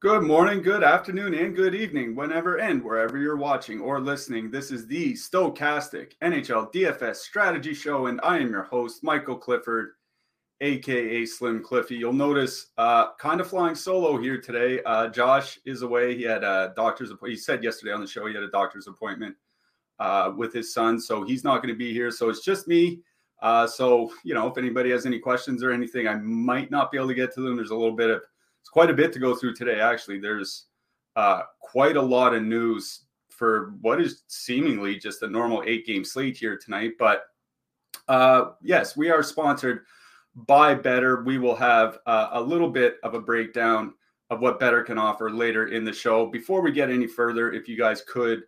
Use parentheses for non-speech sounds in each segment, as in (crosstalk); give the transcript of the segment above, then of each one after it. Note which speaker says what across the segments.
Speaker 1: Good morning, good afternoon, and good evening, whenever and wherever you're watching or listening. This is the Stokastic NHL DFS Strategy Show, and I am your host, Michael Clifford, aka Slim Cliffy. You'll notice uh, kind of flying solo here today. Uh, Josh is away. He had a doctor's appointment. He said yesterday on the show he had a doctor's appointment uh, with his son, so he's not going to be here. So it's just me. Uh, so, you know, if anybody has any questions or anything, I might not be able to get to them. There's a little bit of it's quite a bit to go through today. Actually, there's uh, quite a lot of news for what is seemingly just a normal eight game slate here tonight. But uh, yes, we are sponsored by Betr. We will have uh, a little bit of a breakdown of what Betr can offer later in the show. Before we get any further, if you guys could.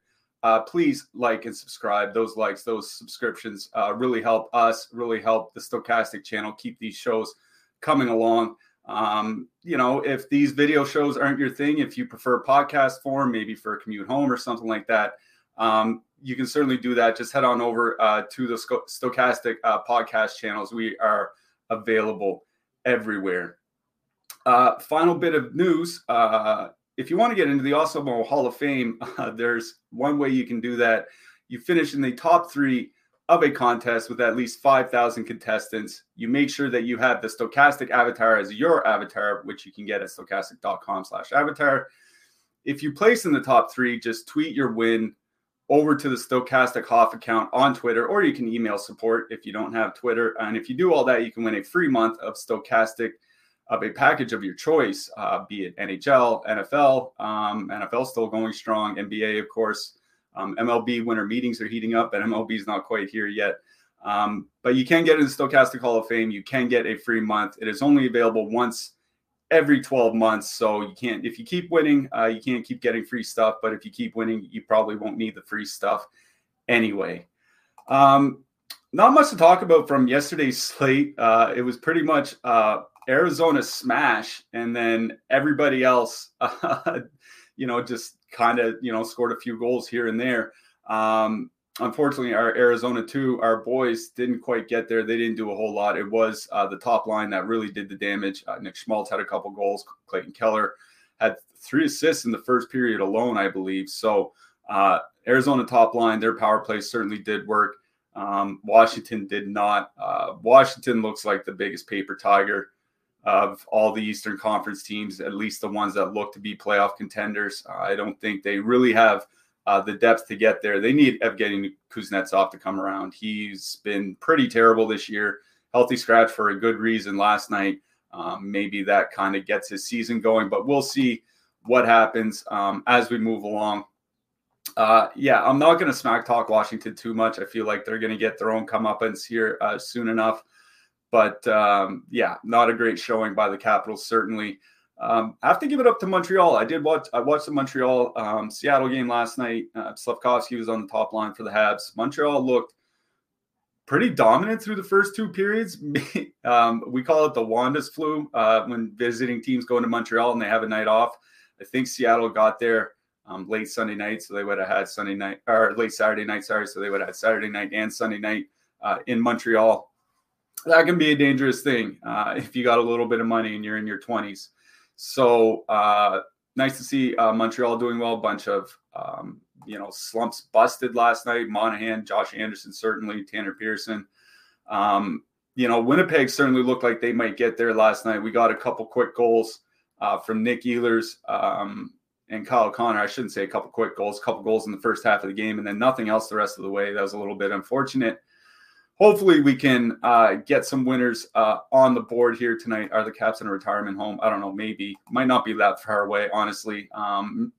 Speaker 1: Uh, please like and subscribe. Those likes, those subscriptions uh, really help us, really help the Stokastic channel keep these shows coming along. Um, you know, if these video shows aren't your thing, if you prefer podcast form, maybe for a commute home or something like that, um, you can certainly do that. Just head on over uh, to the Stokastic uh, podcast channels. We are available everywhere. Uh, final bit of news. Uh, if you want to get into the Awesemo Hall of Fame, (laughs) there's one way you can do that. You finish in the top three of a contest with at least 5,000 contestants. You make sure that you have the Stokastic avatar as your avatar, which you can get at stokastic.com slash avatar. If you place in the top three, just tweet your win over to the Stokastic Hoff account on Twitter, or you can email support if you don't have Twitter. And if you do all that, you can win a free month of Stokastic of a package of your choice, uh, be it NHL, NFL, um, NFL still going strong, NBA, of course. Um, MLB winter meetings are heating up, and MLB is not quite here yet. Um, but you can get in the Stokastic Hall of Fame. You can get a free month. It is only available once every 12 months. So you can't, if you keep winning, uh, you can't keep getting free stuff. But if you keep winning, you probably won't need the free stuff anyway. Um, not much to talk about from yesterday's (laughs) slate. Uh, it was pretty much uh, Arizona smash, and then everybody else, (laughs) uh, you know, just kind of you know scored a few goals here and there. Um, unfortunately, our Arizona two, our boys didn't quite get there. They didn't do a whole lot. It was uh, the top line that really did the damage. Uh, Nick Schmaltz had a couple goals. Clayton Keller had three assists in the first period alone, I believe. So uh, Arizona top line, their power play certainly did work. Um, Washington did not. Uh, Washington looks like the biggest paper tiger of all the Eastern Conference teams, at least the ones that look to be playoff contenders. Uh, I don't think they really have uh, the depth to get there. They need Evgeny Kuznetsov to come around. He's been pretty terrible this year. Healthy scratch for a good reason last night. Um, maybe that kind of gets his season going, but we'll see what happens um, as we move along. Uh, yeah, I'm not going to smack talk Washington too much. I feel like they're going to get their own comeuppance here uh, soon enough. But um, yeah, not a great showing by the Capitals, certainly. Um, I have to give it up to Montreal. I did watch. I watched the Montreal um, Seattle game last night. Uh, Slavkovsky was on the top line for the Habs. Montreal looked pretty dominant through the first two periods. (laughs) um, we call it the Wanda's flu uh, when visiting teams go into Montreal and they have a night off. I think Seattle got there um, late Sunday night, so they would have had Sunday night or late Saturday night. Sorry, so they would have had Saturday night and Sunday night uh, in Montreal that can be a dangerous thing uh, if you got a little bit of money and you're in your 20s. So uh, nice to see uh, Montreal doing well. A bunch of um, you know slumps busted last night. Monahan, Josh Anderson, certainly Tanner Pearson. Um, you know Winnipeg certainly looked like they might get there last night. We got a couple quick goals uh, from Nick Ehlers um, and Kyle Connor. I shouldn't say a couple quick goals, a couple goals in the first half of the game, and then nothing else the rest of the way. That was a little bit unfortunate hopefully we can uh, get some winners uh, on the board here tonight. Are the Caps in a retirement home? I don't know. Maybe might not be that far away. Honestly, um,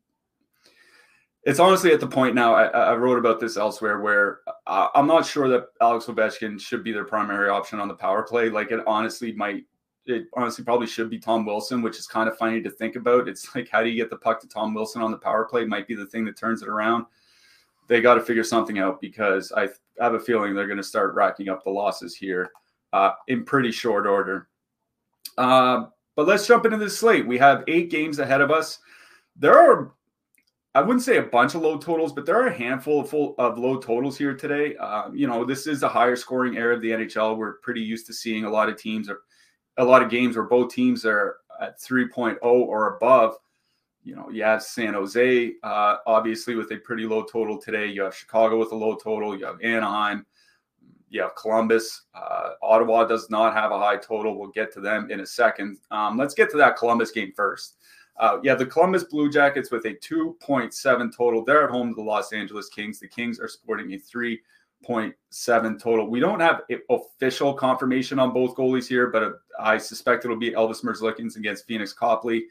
Speaker 1: it's honestly at the point now. I, I wrote about this elsewhere where uh, I'm not sure that Alex Ovechkin should be their primary option on the power play. Like it honestly might. It honestly probably should be Tom Wilson, which is kind of funny to think about. It's like how do you get the puck to Tom Wilson on the power play? Might be the thing that turns it around they got to figure something out because I have a feeling they're going to start racking up the losses here uh, in pretty short order. Uh, but let's jump into this slate. We have eight games ahead of us. There are, I wouldn't say a bunch of low totals, but there are a handful of, full, of low totals here today. Uh, you know, this is a higher scoring era of the NHL. We're pretty used to seeing a lot of teams or a lot of games where both teams are at 3.0 or above. You know, you have San Jose, uh, obviously with a pretty low total today. You have Chicago with a low total. You have Anaheim. You have Columbus. Uh, Ottawa does not have a high total. We'll get to them in a second. Um, let's get to that Columbus game first. Uh, yeah, the Columbus Blue Jackets with a 2.7 total. They're at home to the Los Angeles Kings. The Kings are sporting a 3.7 total. We don't have official confirmation on both goalies here, but I suspect it'll be Elvis Merzlikins against Pheonix Copley.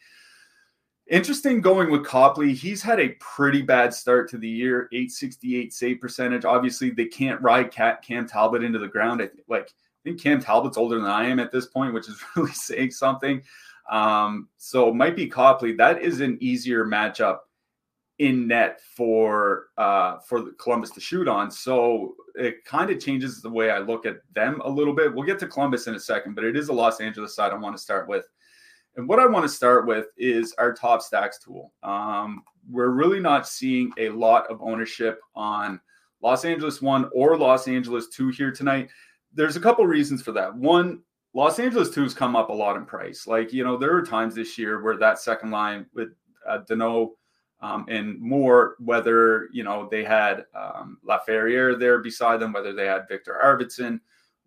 Speaker 1: Interesting going with Copley. He's had a pretty bad start to the year, 868 save percentage. Obviously, they can't ride Cam Talbot into the ground. I think, like, I think Cam Talbot's older than I am at this point, which is (laughs) really saying something. Um, so might be Copley. That is an easier matchup in net for uh, for Columbus to shoot on. So it kind of changes the way I look at them a little bit. We'll get to Columbus in a second, but it is a Los Angeles side I want to start with. And what I want to start with is our top stacks tool. Um, we're really not seeing a lot of ownership on Los Angeles 1 or Los Angeles 2 here tonight. There's a couple reasons for that. One, Los Angeles 2 has come up a lot in price. Like, you know, there are times this year where that second line with uh, um, and more, whether, you know, they had um, Laferriere there beside them, whether they had Viktor Arvidsson,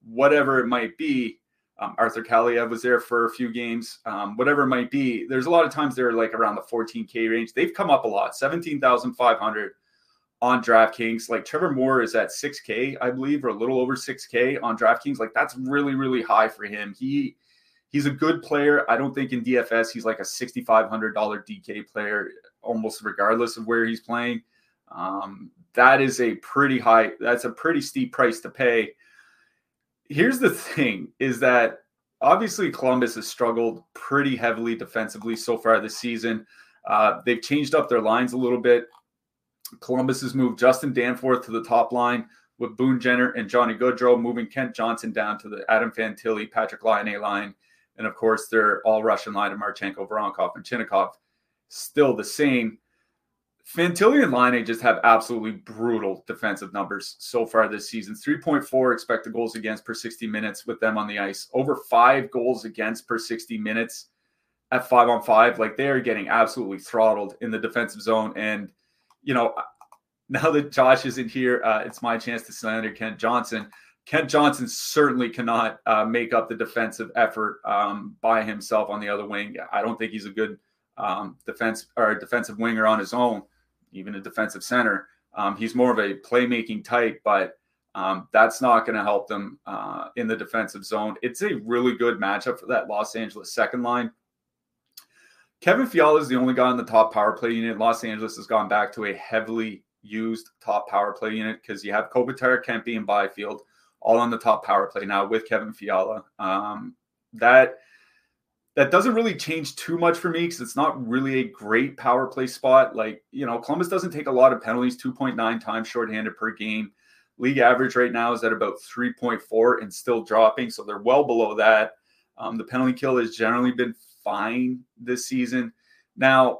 Speaker 1: whatever it might be, um, Arthur Kaliyev was there for a few games, um, whatever it might be. There's a lot of times they're like around the 14K range. They've come up a lot, 17,500 on DraftKings. Like Trevor Moore is at 6K, I believe, or a little over 6K on DraftKings. Like that's really, really high for him. He he's a good player. I don't think in DFS he's like a $6,500 DK player, almost regardless of where he's playing. Um, that is a pretty high, that's a pretty steep price to pay here's the thing is that obviously Columbus has struggled pretty heavily defensively so far this season. Uh, they've changed up their lines a little bit. Columbus has moved Justin Danforth to the top line with Boone Jenner and Johnny Gaudreau, moving Kent Johnson down to the Adam Fantilli, Patrik Laine line. And of course, their all Russian line of Marchenko, Voronkov, and Chinakhov still the same. Fantilli and Laine just have absolutely brutal defensive numbers so far this season. 3.4 expected goals against per 60 minutes with them on the ice. Over five goals against per 60 minutes at five on five. Like they are getting absolutely throttled in the defensive zone. And, you know, now that Josh isn't here, uh, it's my chance to slander Kent Johnson. Kent Johnson certainly cannot uh, make up the defensive effort um, by himself on the other wing. I don't think he's a good um, defense or defensive winger on his own even a defensive center. Um, he's more of a playmaking type, but um, that's not going to help them uh, in the defensive zone. It's a really good matchup for that Los Angeles second line. Kevin Fiala is the only guy on the top power play unit. Los Angeles has gone back to a heavily used top power play unit because you have Kopitar, Kempe, and Byfield all on the top power play now with Kevin Fiala. Um, that that doesn't really change too much for me because it's not really a great power play spot. Like, you know, Columbus doesn't take a lot of penalties, 2.9 times shorthanded per game. League average right now is at about 3.4 and still dropping. So they're well below that. Um, the penalty kill has generally been fine this season. Now,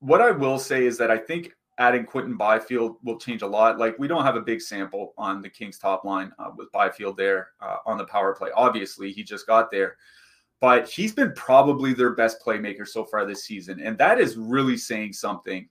Speaker 1: what I will say is that I think adding Quinton Byfield will change a lot. Like, we don't have a big sample on the Kings top line uh, with Byfield there uh, on the power play. Obviously, he just got there but he's been probably their best playmaker so far this season. And that is really saying something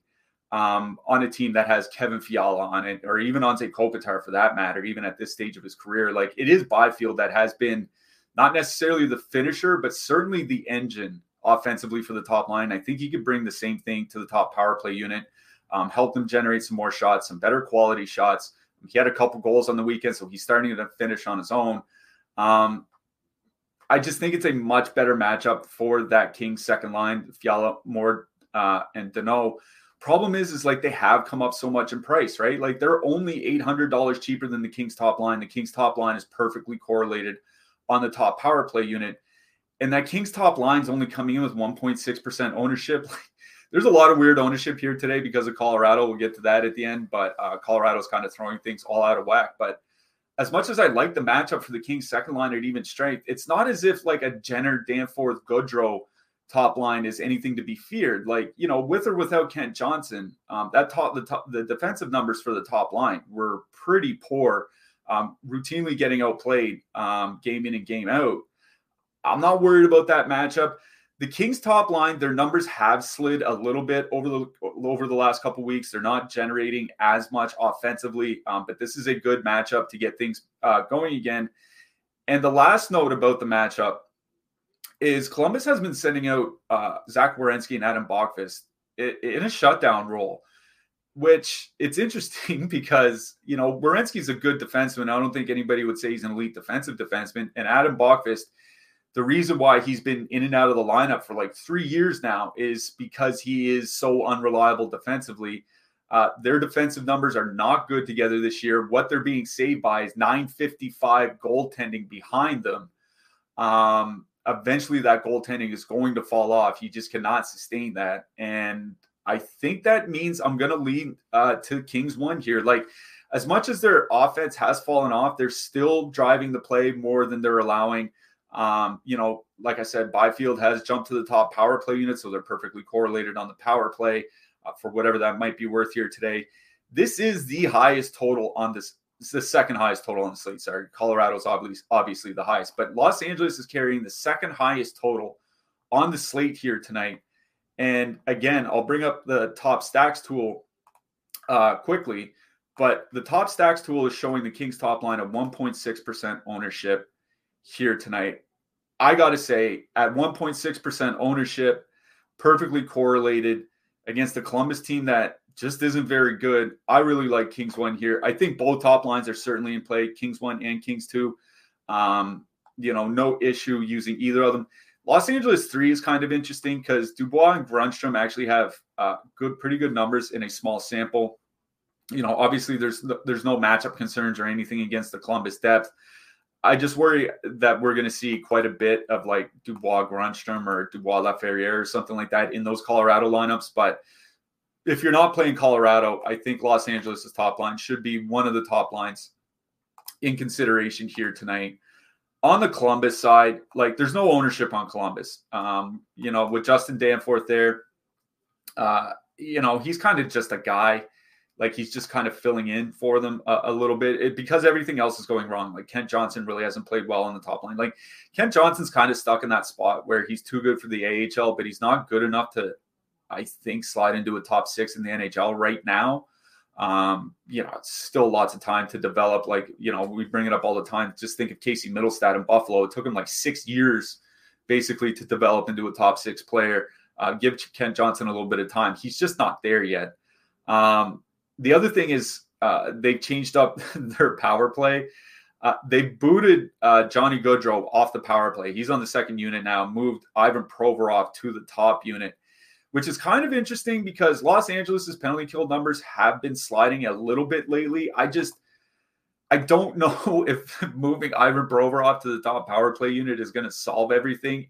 Speaker 1: um, on a team that has Kevin Fiala on it, or even Anze Kopitar for that matter, even at this stage of his career. Like it is Byfield that has been not necessarily the finisher, but certainly the engine offensively for the top line. I think he could bring the same thing to the top power play unit, um, help them generate some more shots, some better quality shots. He had a couple goals on the weekend, so he's starting to finish on his own. Um, I just think it's a much better matchup for that Kings second line, Fiala, Moore, uh, and Danault. Problem is, is like they have come up so much in price, right? Like they're only eight hundred dollars cheaper than the Kings top line. The Kings top line is perfectly correlated on the top power play unit, and that Kings top line is only coming in with one point six percent ownership. (laughs) There's a lot of weird ownership here today because of Colorado. We'll get to that at the end, but uh, Colorado's kind of throwing things all out of whack. But as much as I like the matchup for the Kings second line at even strength, it's not as if like a Jenner, Danforth, Gaudreau top line is anything to be feared. Like, you know, with or without Kent Johnson, um, that top the top the defensive numbers for the top line were pretty poor, um, routinely getting outplayed um, game in and game out. I'm not worried about that matchup. The Kings top line, their numbers have slid a little bit over the over the last couple weeks. They're not generating as much offensively, um, but this is a good matchup to get things uh, going again. And the last note about the matchup is Columbus has been sending out uh, Zach Werenski and Adam Boqvist in a shutdown role, which it's interesting (laughs) because you know Werenski's a good defenseman. I don't think anybody would say he's an elite defensive defenseman, and Adam Boqvist – the reason why he's been in and out of the lineup for like three years now is because he is so unreliable defensively. Uh, their defensive numbers are not good together this year. What they're being saved by is 955 goaltending behind them. Um, eventually, that goaltending is going to fall off. He just cannot sustain that. And I think that means I'm going to lean uh, to Kings one here. Like, as much as their offense has fallen off, they're still driving the play more than they're allowing. Um, you know, like I said, Byfield has jumped to the top power play unit, so they're perfectly correlated on the power play uh, for whatever that might be worth here today. This is the highest total on this. It's the second highest total on the slate. Sorry, Colorado's obviously obviously the highest, but Los Angeles is carrying the second highest total on the slate here tonight. And again, I'll bring up the top stacks tool uh, quickly, but the top stacks tool is showing the Kings top line at 1.6% ownership here tonight. I got to say, at 1.6% ownership, perfectly correlated against the Columbus team that just isn't very good. I really like Kings one here. I think both top lines are certainly in play, Kings one and Kings two. Um, you know, no issue using either of them. Los Angeles three is kind of interesting because Dubois and Grundstrom actually have uh, good, pretty good numbers in a small sample. You know, obviously there's there's no matchup concerns or anything against the Columbus depth. I just worry that we're going to see quite a bit of like Dubois Grundstrom or Dubois Laferriere or something like that in those Colorado lineups. But if you're not playing Colorado, I think Los Angeles' top line should be one of the top lines in consideration here tonight. On the Columbus side, like there's no ownership on Columbus. Um, you know, with Justin Danforth there, uh, you know, he's kind of just a guy like he's just kind of filling in for them a, a little bit it, because everything else is going wrong. Like Kent Johnson really hasn't played well on the top line. Like Kent Johnson's kind of stuck in that spot where he's too good for the AHL, but he's not good enough to, I think, slide into a top six in the NHL right now. Um, you know, it's still lots of time to develop. Like, you know, we bring it up all the time. Just think of Casey Mittelstadt in Buffalo. It took him like six years basically to develop into a top six player. Uh, give Kent Johnson a little bit of time. He's just not there yet. Um, the other thing is uh, they changed up (laughs) their power play. Uh, they booted uh, Johnny Gaudreau off the power play. He's on the second unit now, moved Ivan Provorov to the top unit, which is kind of interesting because Los Angeles's penalty kill numbers have been sliding a little bit lately. I just, I don't (laughs) know if moving Ivan Provorov to the top power play unit is going to solve everything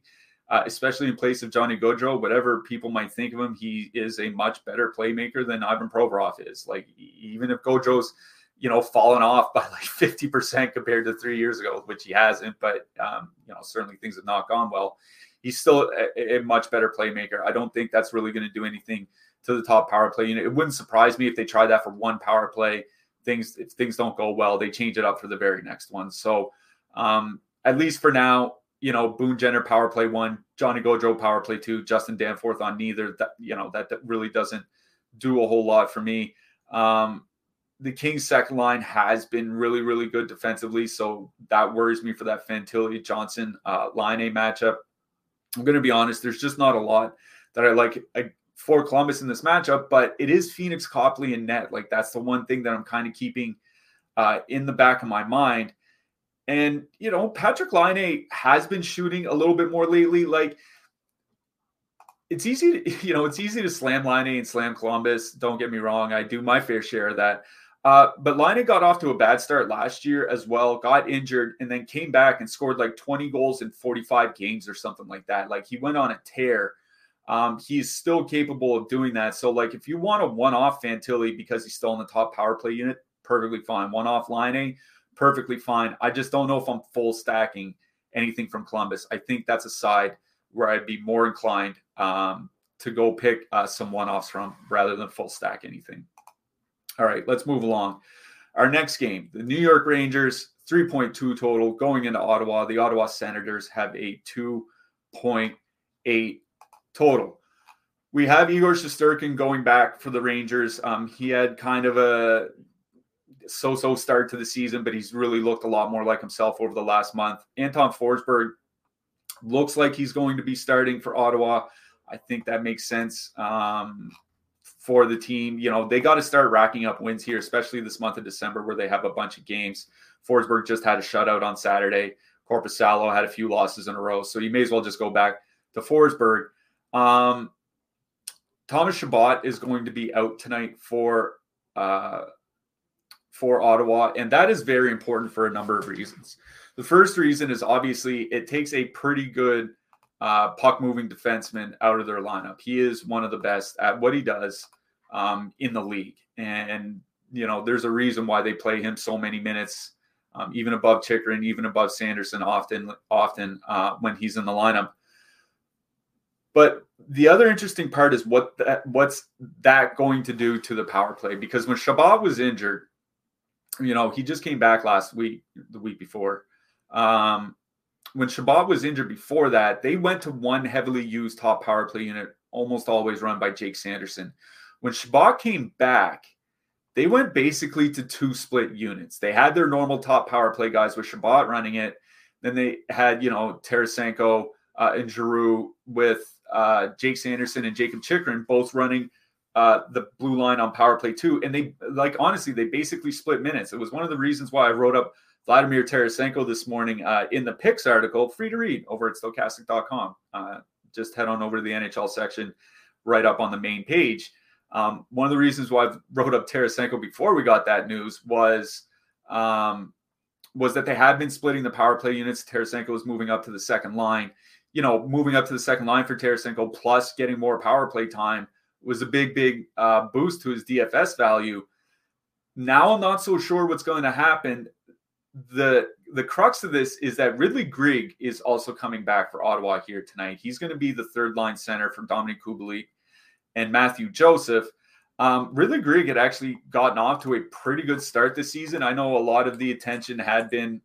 Speaker 1: uh, especially in place of Johnny Gaudreau. Whatever people might think of him, he is a much better playmaker than Ivan Provorov is. Like even if Gaudreau's, you know, fallen off by like (laughs) fifty percent compared to three years ago, which he hasn't, but um, you know, certainly things have not gone well. He's still a, a much better playmaker. I don't think that's really going to do anything to the top power play unit. It wouldn't surprise me if they tried that for one power play. Things if things don't go well, they change it up for the very next one. So um, at least for now, you know, Boone Jenner power play one, Johnny Gaudreau power play two, Justin Danforth on neither. That you know that, that really doesn't do a whole lot for me. Um, the Kings second line has been really, really good defensively, so that worries me for that Fantilli Johnson uh, line A matchup. I'm going to be honest, there's just not a lot that I like for Columbus in this matchup, but it is Pheonix Copley and net. Like that's the one thing that I'm kind of keeping uh, in the back of my mind. And, you know, Patrik Laine has been shooting a little bit more lately. Like, it's easy to, (laughs) you know, it's easy to slam Laine and slam Columbus. Don't get me wrong. I do my fair share of that. Uh, but Laine got off to a bad start last year as well, got injured, and then came back and scored like 20 goals in 45 games or something like that. Like he went on a tear. Um, he's still capable of doing that. So, like, if you want a one off Fantilli because he's still in the top power play unit, perfectly fine. One off Laine perfectly fine. I just don't know if I'm full stacking anything from Columbus. I think that's a side where I'd be more inclined um, to go pick uh, some one offs from rather than full stack anything. All right, let's move along. Our next game, the New York Rangers, 3.2 total going into Ottawa. The Ottawa Senators have a 2.8 total. We have Igor Shesterkin going back for the Rangers. Um, he had kind of a so-so start to the season, but he's really looked a lot more like himself over the last month. Anton Forsberg looks like he's going to be starting for Ottawa. I think that makes sense um, for the team. You know, they got to start racking up wins here, especially this month of December where they have a bunch of games. Forsberg just had a shutout on Saturday. Korpisalo had a few losses in a row, so you may as well just go back to Forsberg. Um, Thomas Chabot is going to be out tonight for uh, for Ottawa, and that is very important for a number of reasons. The first reason is obviously it takes a pretty good uh, puck moving defenseman out of their lineup. He is one of the best at what he does um, in the league, and you know there's a reason why they play him so many minutes, um, even above Chychrun, even above Sanderson, often often uh, when he's in the lineup. But the other interesting part is what that what's that going to do to the power play? Because when Chabot was injured, you know, he just came back last week, the week before. Um, when Chabot was injured before that, they went to one heavily used top power play unit, almost always run by Jake Sanderson. When Chabot came back, they went basically to two split units. They had their normal top power play guys with Chabot running it. Then they had, you know, Tarasenko uh, and Giroux with uh, Jake Sanderson and Jakob Chychrun both running – uh, the blue line on power play too. And they like honestly, they basically split minutes. It was one of the reasons why I wrote up Vladimir Tarasenko this morning uh, in the picks article, free to read over at stokastic.com. Uh, just head on over to the NHL section right up on the main page. Um, one of the reasons why I wrote up Tarasenko before we got that news was um, was that they had been splitting the power play units. Tarasenko was moving up to the second line. You know, moving up to the second line for Tarasenko, plus getting more power play time was a big, big uh, boost to his DFS value. Now I'm not so sure what's going to happen. The the crux of this is that Ridly Greig is also coming back for Ottawa here tonight. He's going to be the third line center for Dominik Kubalik and Mathieu Joseph. Um, Ridly Greig had actually gotten off to a pretty good start this season. I know a lot of the attention had been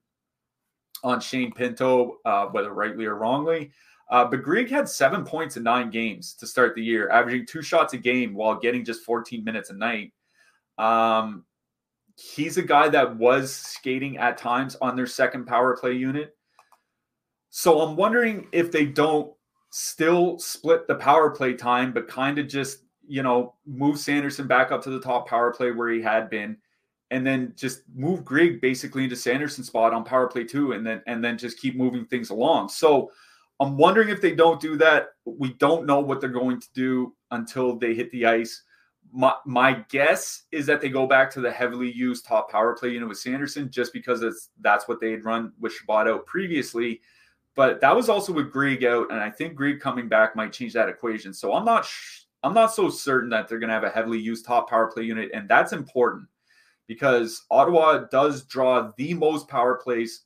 Speaker 1: on Shane Pinto, uh, whether rightly or wrongly. Uh, but Greig had seven points in nine games to start the year, averaging two shots a game while getting just 14 minutes a night. Um, he's a guy that was skating at times on their second power play unit. So I'm wondering if they don't still split the power play time, but kind of just, you know, move Sanderson back up to the top power play where he had been, and then just move Greig basically into Sanderson's spot on power play two, and then and then just keep moving things along. So I'm wondering if they don't do that. We don't know what they're going to do until they hit the ice. My, my guess is that they go back to the heavily used top power play unit with Sanderson just because it's that's what they had run with Chabot out previously. But that was also with Greig out, and I think Greig coming back might change that equation. So I'm not sh- I'm not so certain that they're going to have a heavily used top power play unit, and that's important because Ottawa does draw the most power plays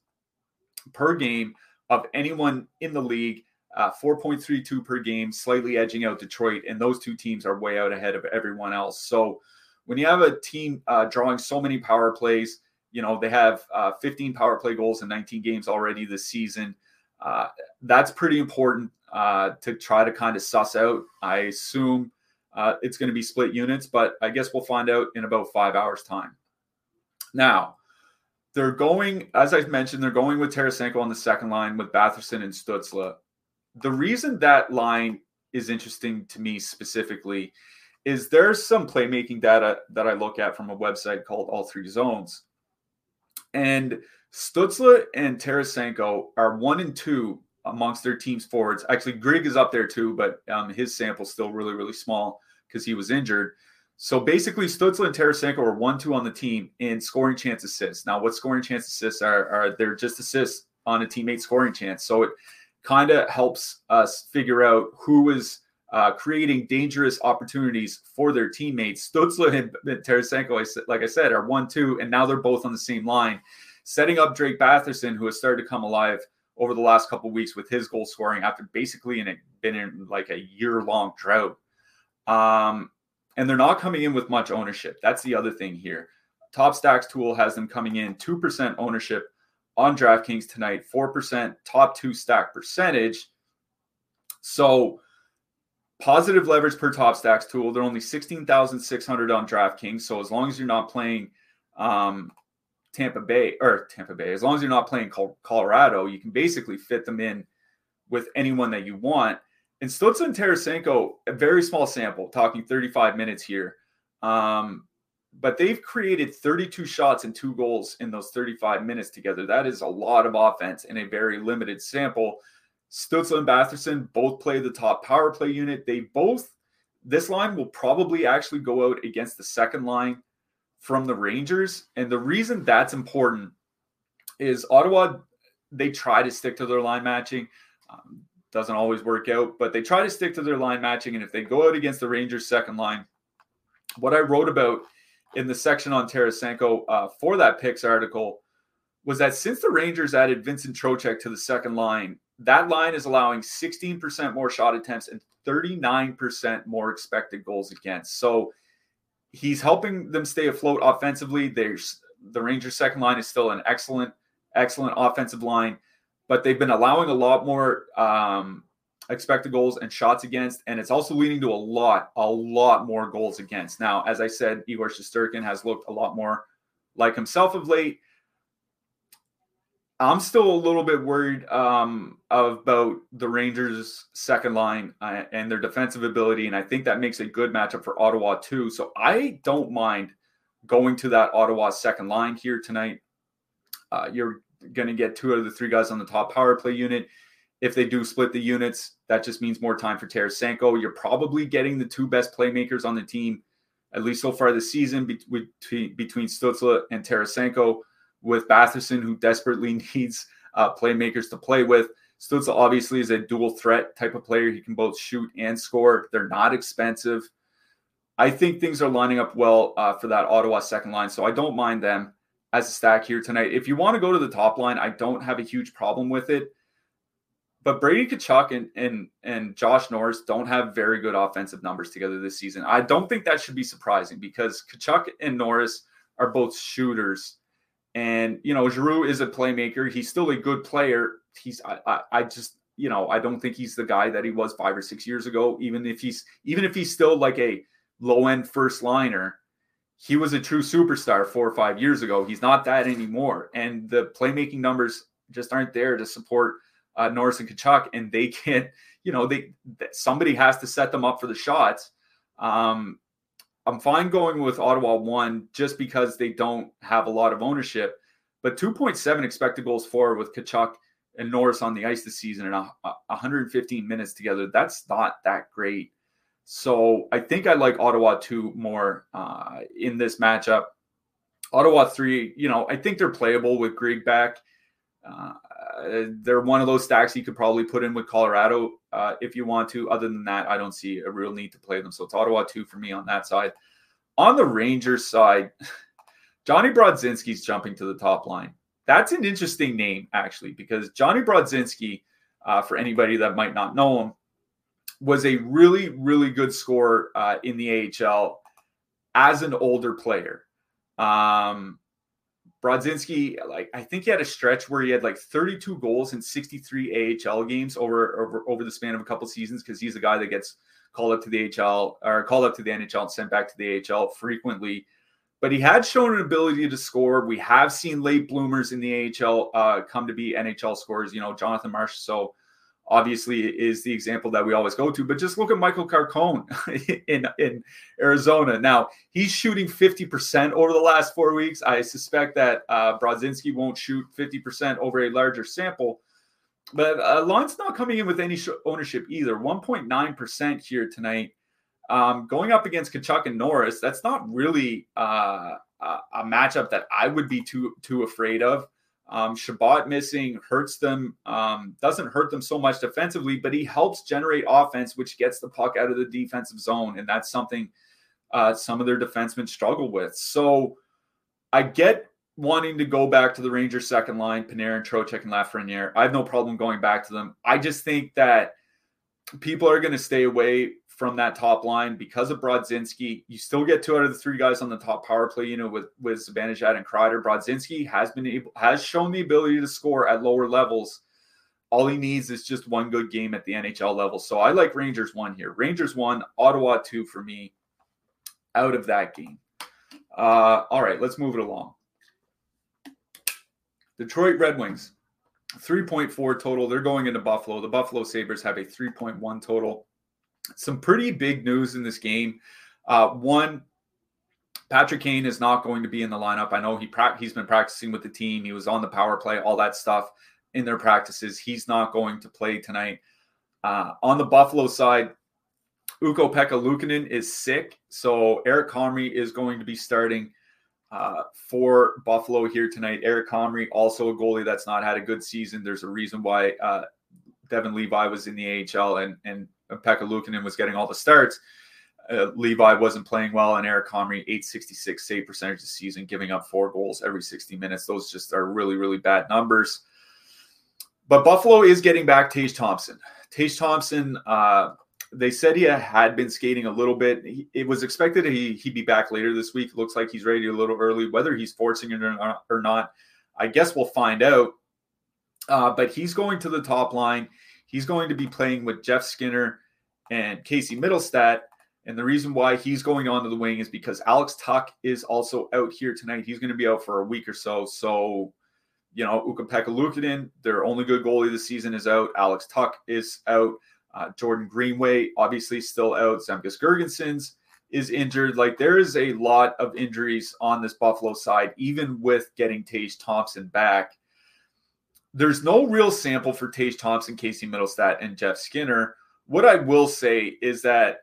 Speaker 1: per game of anyone in the league. Uh, 4.32 per game, slightly edging out Detroit, and those two teams are way out ahead of everyone else. So when you have a team uh, drawing so many power plays, you know they have uh, 15 power play goals in 19 games already this season. Uh, that's pretty important uh, to try to kind of suss out. I assume uh, it's going to be split units, but I guess we'll find out in about five hours' time. Now, they're going, as I've mentioned, they're going with Tarasenko on the second line with Batherson and Stützle. The reason that line is interesting to me specifically is there's some playmaking data that I look at from a website called All Three Zones. And Stützle and Tarasenko are one and two amongst their team's forwards. Actually, Greig is up there too, but um, his sample's still really, really small because he was injured. So basically, Stützle and Tarasenko are one two on the team in scoring chance assists. Now, what scoring chance assists are? Are they're just assists on a teammate scoring chance. So it kind of helps us figure out who is uh, creating dangerous opportunities for their teammates. Stützle and Tarasenko, like I said, are one two, and now they're both on the same line, setting up Drake Batherson, who has started to come alive over the last couple weeks with his goal scoring after basically in a, been in like a year long drought. Um, and they're not coming in with much ownership. That's the other thing here. Top Stacks tool has them coming in 2% ownership on DraftKings tonight, 4% top two stack percentage. So positive leverage per top stacks tool. They're only 16,600 on DraftKings. So as long as you're not playing um, Tampa Bay or Tampa Bay, as long as you're not playing Colorado, you can basically fit them in with anyone that you want. And Stützle and Tarasenko, a very small sample, talking 35 minutes here. Um, but they've created 32 shots and two goals in those 35 minutes together. That is a lot of offense in a very limited sample. Stützle and Batherson both play the top power play unit. They both, this line will probably actually go out against the second line from the Rangers. And the reason that's important is Ottawa, they try to stick to their line matching. Um, doesn't always work out, but they try to stick to their line matching. And if they go out against the Rangers' second line, what I wrote about in the section on Tarasenko uh, for that picks article was that since the Rangers added Vincent Trocheck to the second line, that line is allowing 16% more shot attempts and 39% more expected goals against. So he's helping them stay afloat offensively. There's the Rangers second line is still an excellent, excellent offensive line, but they've been allowing a lot more um, expected goals and shots against, and it's also leading to a lot, a lot more goals against. Now, as I said, Igor Shesterkin has looked a lot more like himself of late. I'm still a little bit worried um, about the Rangers' second line uh, and their defensive ability, and I think that makes a good matchup for Ottawa too. So I don't mind going to that Ottawa second line here tonight. Uh, you're going to get two out of the three guys on the top power play unit. If they do split the units, that just means more time for Tarasenko. You're probably getting the two best playmakers on the team, at least so far this season, between between Stützle and Tarasenko with Batherson, who desperately (laughs) needs uh, playmakers to play with. Stützle obviously is a dual threat type of player. He can both shoot and score. They're not expensive. I think things are lining up well uh, for that Ottawa second line, so I don't mind them as a stack here tonight. If you want to go to the top line, I don't have a huge problem with it. But Brady Tkachuk and, and and Josh Norris don't have very good offensive numbers together this season. I don't think that should be surprising because Tkachuk and Norris are both shooters and you know, Giroux is a playmaker. He's still a good player. He's I, I, I just you know I don't think he's the guy that he was five or six years ago. Even if he's even if he's still like a low end first liner, he was a true superstar four or five years ago. He's not that anymore, and the playmaking numbers just aren't there to support uh, Norris and Tkachuk, and they (laughs) can't. You know, they somebody has to set them up for the shots. Um, I'm fine going with Ottawa one just because they don't have a lot of ownership. But 2.7 expected goals for with Tkachuk and Norris on the ice this season and 115 minutes together. That's not that great. So I think I like Ottawa two more uh, in this matchup. Ottawa three, you know, I think they're playable with Greig back. Uh, they're one of those stacks you could probably put in with Colorado uh, if you want to. Other than that, I don't see a real need to play them. So it's Ottawa two for me on that side. On the Rangers side, (sighs) Johnny Brodzinski's jumping to the top line. That's an interesting name, actually, because Johnny Brodzinski, uh, for anybody that might not know him, was a really, really good scorer uh, in the AHL as an older player. Um, Brodzinski, like I think he had a stretch where he had like 32 goals in 63 AHL games over over, over the span of a couple seasons because he's a guy that gets called up to the AHL or called up to the NHL and sent back to the AHL frequently. But he had shown an ability to score. We have seen late bloomers in the AHL uh, come to be NHL scorers. You know, Jonathan Marsh. Obviously is the example that we always go to. But just look at Michael Carcone (laughs) in in Arizona. Now he's shooting 50% over the last four weeks. I suspect that uh, Brodzinski won't shoot 50% over a larger sample. But uh, Lawrence not coming in with any sh- ownership either. 1.9% here tonight. Um, going up against Tkachuk and Norris, that's not really uh, a matchup that I would be too too afraid of. Um, Chabot missing hurts them, um, doesn't hurt them so much defensively, but he helps generate offense, which gets the puck out of the defensive zone. And that's something uh, some of their defensemen struggle with. So I get wanting to go back to the Rangers second line, Panarin, Trocheck, and Lafreniere. I have no problem going back to them. I just think that people are going to stay away from that top line because of Brodzinski. You still get two out of the three guys on the top power play, you know, with with Zibanejad and Kreider. Brodzinski has been able has shown the ability to score at lower levels. all he needs is just one good game at the NHL level. So I like Rangers one here. Rangers one, Ottawa two for me out of that game. Uh, all right, let's move it along. Detroit Red Wings, 3.4 total. They're going into Buffalo. The Buffalo Sabres have a 3.1 total. Some pretty big news in this game. Uh, one, Patrick Kane is not going to be in the lineup. I know he pra- he's been practicing with the team. He was on the power play, all that stuff in their practices. He's not going to play tonight. Uh, on the Buffalo side, Ukko-Pekka Luukkonen is sick, so Eric Comrie is going to be starting uh, for Buffalo here tonight. Eric Comrie, also a goalie that's not had a good season. There's a reason why uh, Devon Levi was in the AHL and and Pekka Luukkonen was getting all the starts. Uh, Levi wasn't playing well, and Eric Comrie, 866 save percentage this season, giving up four goals every 60 minutes. Those just are really, really bad numbers. But Buffalo is getting back Tage Thompson. Tage Thompson, uh, they said he had been skating a little bit. He, it was expected he, he'd be back later this week. Looks like he's ready a little early. Whether he's forcing it or not, I guess we'll find out. Uh, but he's going to the top line. He's going to be playing with Jeff Skinner and Casey Mittelstadt. And the reason why he's going onto the wing is because Alex Tuch is also out here tonight. He's going to be out for a week or so. So, you know, Ukko-Pekka their only good goalie this season, is out. Alex Tuch is out. Uh, Jordan Greenway, obviously, still out. Zemgus Girgensons is injured. Like there is a lot of injuries on this Buffalo side, even with getting Tage Thompson back. There's no real sample for Tage Thompson, Casey Mittelstadt, and Jeff Skinner. What I will say is that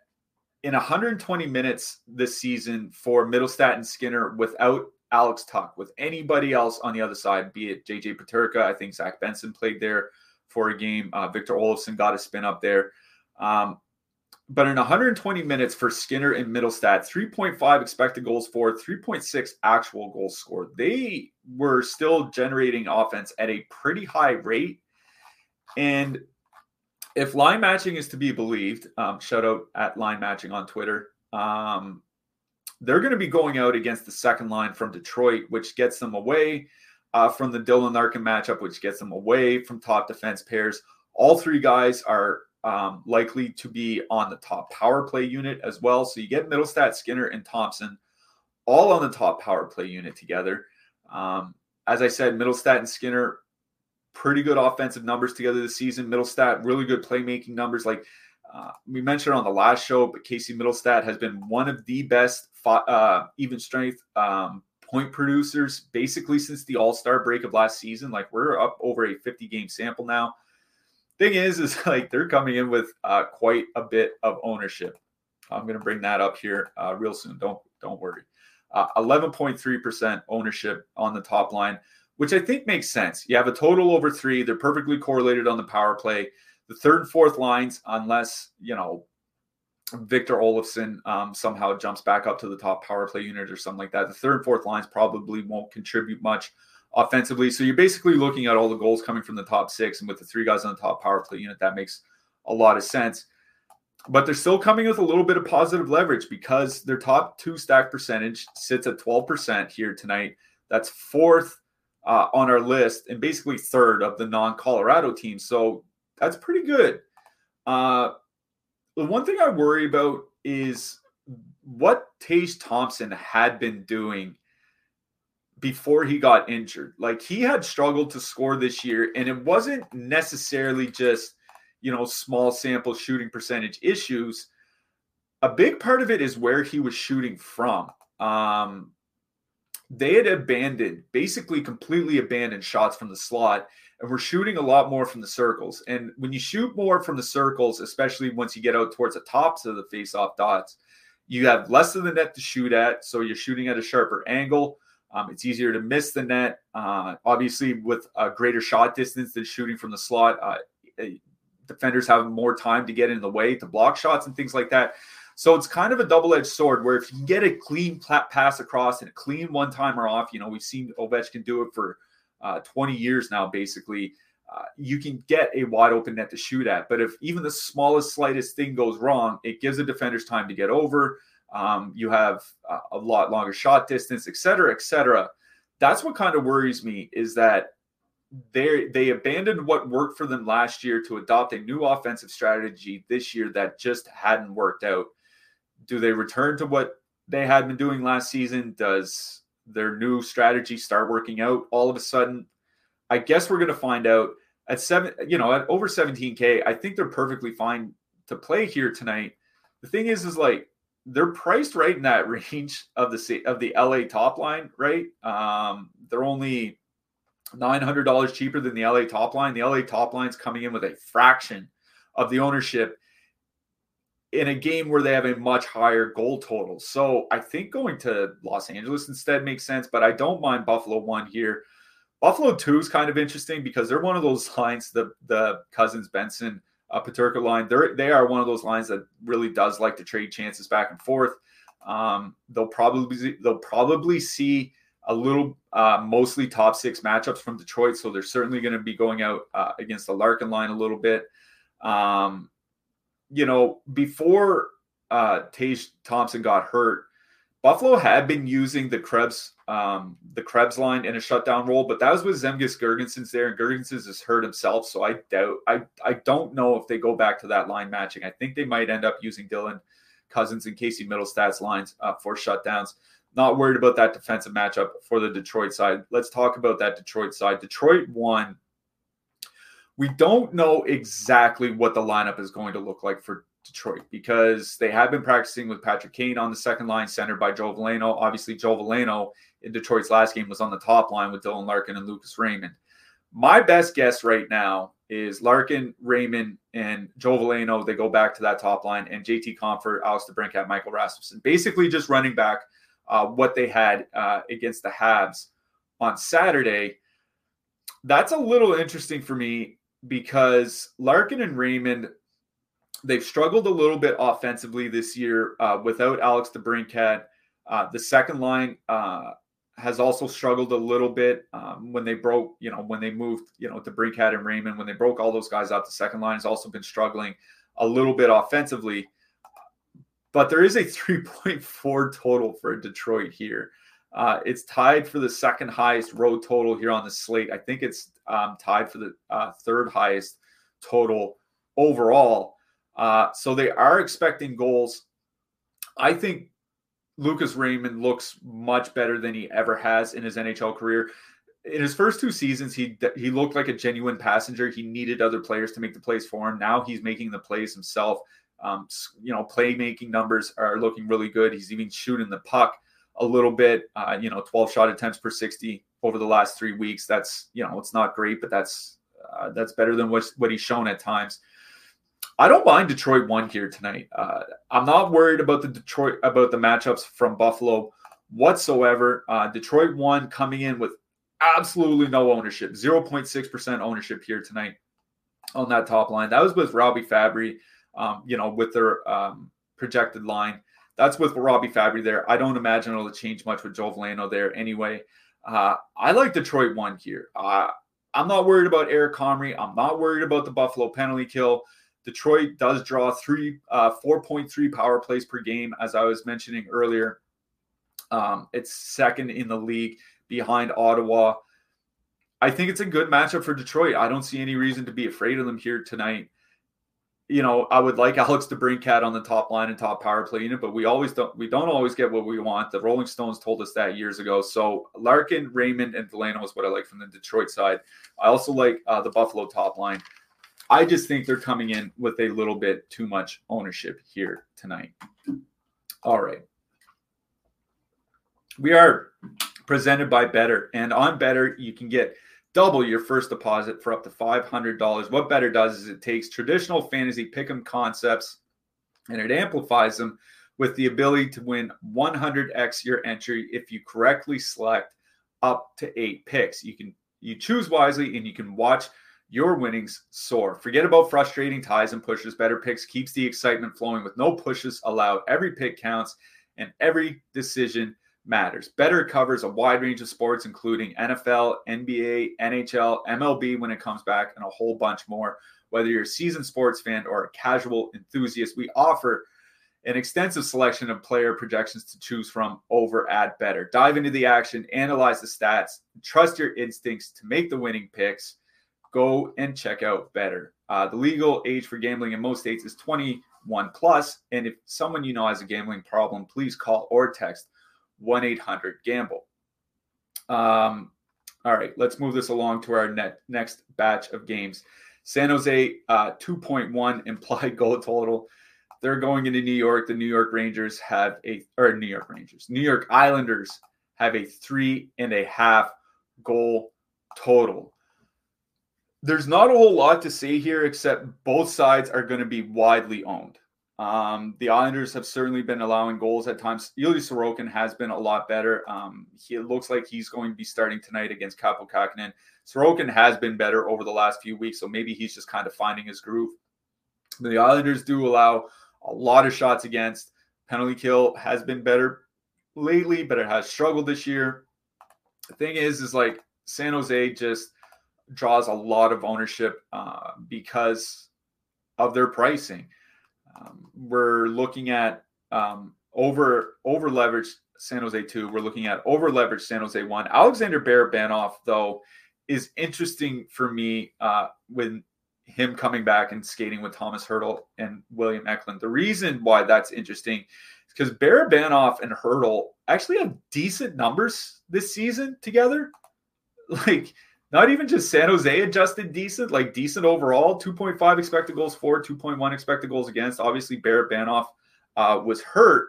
Speaker 1: in 120 minutes this season for Mittelstadt and Skinner without Alex Tuch, with anybody else on the other side, be it JJ Peterka, I think Zach Benson played there for a game. Uh, Victor Olofsson got a spin up there. Um, but in 120 minutes for Skinner and Mittelstadt, 3.5 expected goals for, 3.6 actual goals scored. They were still generating offense at a pretty high rate. And if line matching is to be believed, um, shout out at line matching on Twitter, um, they're going to be going out against the second line from Detroit, which gets them away uh, from the Dylan Larkin matchup, which gets them away from top defense pairs. All three guys are um, likely to be on the top power play unit as well. So you get Mittelstadt, Skinner, and Thompson all on the top power play unit together. Um, as I said, Mittelstadt and Skinner, pretty good offensive numbers together this season. Mittelstadt, really good playmaking numbers. Like uh, we mentioned on the last show, but Casey Mittelstadt has been one of the best uh, even strength um, point producers basically since the All Star break of last season. Like we're up over a 50 game sample now. Thing is, is (laughs) like they're coming in with uh, quite a bit of ownership. I'm going to bring that up here uh, real soon. Don't don't worry. Uh, 11.3% ownership on the top line, which I think makes sense. You have a total over three. They're perfectly correlated on the power play. The third and fourth lines, unless you know Victor Olofsson um, somehow jumps back up to the top power play unit or something like that. The third and fourth lines probably won't contribute much offensively. So you're basically looking at all the goals coming from the top six, and with the three guys on the top power play unit, that makes a lot of sense. But they're still coming with a little bit of positive leverage because their top two stack percentage sits at 12% here tonight. That's fourth uh, on our list and basically third of the non Colorado teams. So that's pretty good. Uh, the one thing I worry about is what Tage Thompson had been doing before he got injured. Like he had struggled to score this year, and it wasn't necessarily just, you know, small sample shooting percentage issues. A big part of it is where he was shooting from. Um, they had abandoned, basically completely abandoned shots from the slot and we're shooting a lot more from the circles. And when you shoot more from the circles, especially once you get out towards the tops of the face-off dots, you have less of the net to shoot at, so you're shooting at a sharper angle. Um, it's easier to miss the net. Uh, obviously, with a greater shot distance than shooting from the slot, uh, defenders have more time to get in the way to block shots and things like that. So it's kind of a double-edged sword where if you can get a clean pass across and a clean one-timer off, you know we've seen Ovechkin do it for uh, 20 years now, basically, uh, you can get a wide open net to shoot at. But if even the smallest, slightest thing goes wrong, it gives the defenders time to get over. Um, you have uh, a lot longer shot distance, et cetera, et cetera. That's what kind of worries me is that they they abandoned what worked for them last year to adopt a new offensive strategy this year that just hadn't worked out. Do they return to what they had been doing last season? Does their new strategy start working out all of a sudden? I guess we're going to find out at seven, you know, at over 17K. I think they're perfectly fine to play here tonight. The thing is, is like they're priced right in that (laughs) range of the of the LA top line, right? Um, they're only nine hundred dollars cheaper than the LA top line. The LA top line's coming in with a fraction of the ownership in a game where they have a much higher goal total. So I think going to Los Angeles instead makes sense, but I don't mind Buffalo one here. Buffalo two is kind of interesting because they're one of those (laughs) lines, the the Cozens Benson uh, Peterka line. They're they are one of those lines that really does like to trade chances back and forth. Um, they'll probably they'll probably see a little uh, mostly top six matchups from Detroit, so they're certainly going to be going out uh, against the Larkin line a little bit. Um, you know, before uh, Tage Thompson got hurt, Buffalo had been using the Krebs um, the Krebs line in a shutdown role, but that was with Zemgus Girgensons there, and Girgensons has hurt himself, so I doubt I I don't know if they go back to that line matching. I think they might end up using Dylan Cozens and Casey Mittelstadt's lines uh, for shutdowns. Not worried about that defensive matchup for the Detroit side. Let's talk about that Detroit side. Detroit one. We don't know exactly what the lineup is going to look like for Detroit because they have been practicing with Patrick Kane on the second line, centered by Joe Veleno. Obviously, Joe Veleno in Detroit's last game was on the top line with Dylan Larkin and Lucas Raymond. My best guess right now is Larkin, Raymond, and Joe Veleno. They go back to that top line, and JT Compher, Alex DeBrincat, Michael Rasmussen. Basically, just running back uh, what they had uh, against the Habs on Saturday. That's a little interesting for me because Larkin and Raymond they've struggled a little bit offensively this year uh, without Alex DeBrincat. Uh, the second line uh, has also struggled a little bit um, when they broke, you know, when they moved, you know, DeBrincat and Raymond, when they broke all those guys out, the second line has also been struggling a little bit offensively. But there is a (laughs) 3.4 total for Detroit here. Uh, it's tied for the second highest road total here on the slate. I think it's um, tied for the uh, third highest total overall. Uh, so they are expecting goals. I think Lucas Raymond looks much better than he ever has in his NHL career. In his first two seasons, he he looked like a genuine passenger. He needed other players to make the plays for him. Now he's making the plays himself. Um, you know, playmaking numbers are looking really good. He's even shooting the puck a little bit. Uh, you know, 12 shot attempts per 60 over the last three weeks. That's you know, it's not great, but that's uh, that's better than what what he's shown at times. I don't mind Detroit one here tonight. Uh, I'm not worried about the Detroit about the matchups from Buffalo whatsoever. Uh, Detroit one coming in with absolutely no ownership, 0.6% ownership here tonight on that top line. That was with Robbie Fabbri, um, you know, with their um, projected line. That's with Robbie Fabbri there. I don't imagine it'll change much with Joe Veleno there anyway. Uh, I like Detroit one here. Uh, I'm not worried about Eric Comrie. I'm not worried about the Buffalo penalty kill. Detroit does draw three, uh, 4.3 power plays per game, as I was mentioning earlier. Um, it's second in the league behind Ottawa. I think it's a good matchup for Detroit. I don't see any reason to be afraid of them here tonight. You know, I would like Alex DeBrincat on the top line and top power play unit, but we always don't we don't always get what we want. The Rolling Stones told us that years ago. So Larkin, Raymond, and Veleno is what I like from the Detroit side. I also like uh, the Buffalo top line. I just think they're coming in with a little bit too much ownership here tonight. All right. We are presented by Betr, and on Betr you can get double your first deposit for up to $500. What Betr does is it takes traditional fantasy pick'em concepts and it amplifies them with the ability to win 100x your entry if you correctly select up to eight picks. You can you choose wisely and you can watch your winnings soar. Forget about frustrating ties and pushes. Betr Picks keeps the excitement flowing with no pushes allowed. Every pick counts and every decision matters. Betr covers a wide range of sports, including NFL, NBA, NHL, MLB when it comes back, and a whole bunch more. Whether you're a seasoned sports fan or a casual enthusiast, we offer an extensive selection of player projections to choose from over at Betr. Dive into the action, analyze the stats, trust your instincts to make the winning picks. Go and check out Betr. Uh, the legal age for gambling in most states is 21 plus, and if someone you know has a gambling problem, please call or text 1 800 Gamble. Um, all right, let's move this along to our net, next batch of games. San Jose, uh, 2.1 (laughs) implied goal total. They're going into New York. The New York Rangers have a, or New York Rangers, New York Islanders have a three and a half goal total. There's not a whole lot to say here, except both sides are going to be widely owned. Um, the Islanders have certainly been allowing goals at times. Ilya Sorokin has been a lot better. Um, he, looks like he's going to be starting tonight against Kaapo Kähkönen. Sorokin has been better over the last few weeks, so maybe he's just kind of finding his groove. The Islanders do allow a lot of shots against. Penalty kill has been better lately, but it has struggled this year. The thing is, is like San Jose just draws a lot of ownership uh, because of their pricing. Um, we're looking at um, over over leveraged San Jose two. We're looking at over leveraged San Jose one. Alexander Barabanov though is interesting for me uh, with him coming back and skating with Thomas Hertl and William Eklund. The reason why that's interesting is because Barabanov and Hertl actually have decent numbers this season together. (laughs) Like not even just San Jose adjusted decent, like decent overall. 2.5 expected goals for, 2.1 expected goals against. Obviously, Barabanov uh, was hurt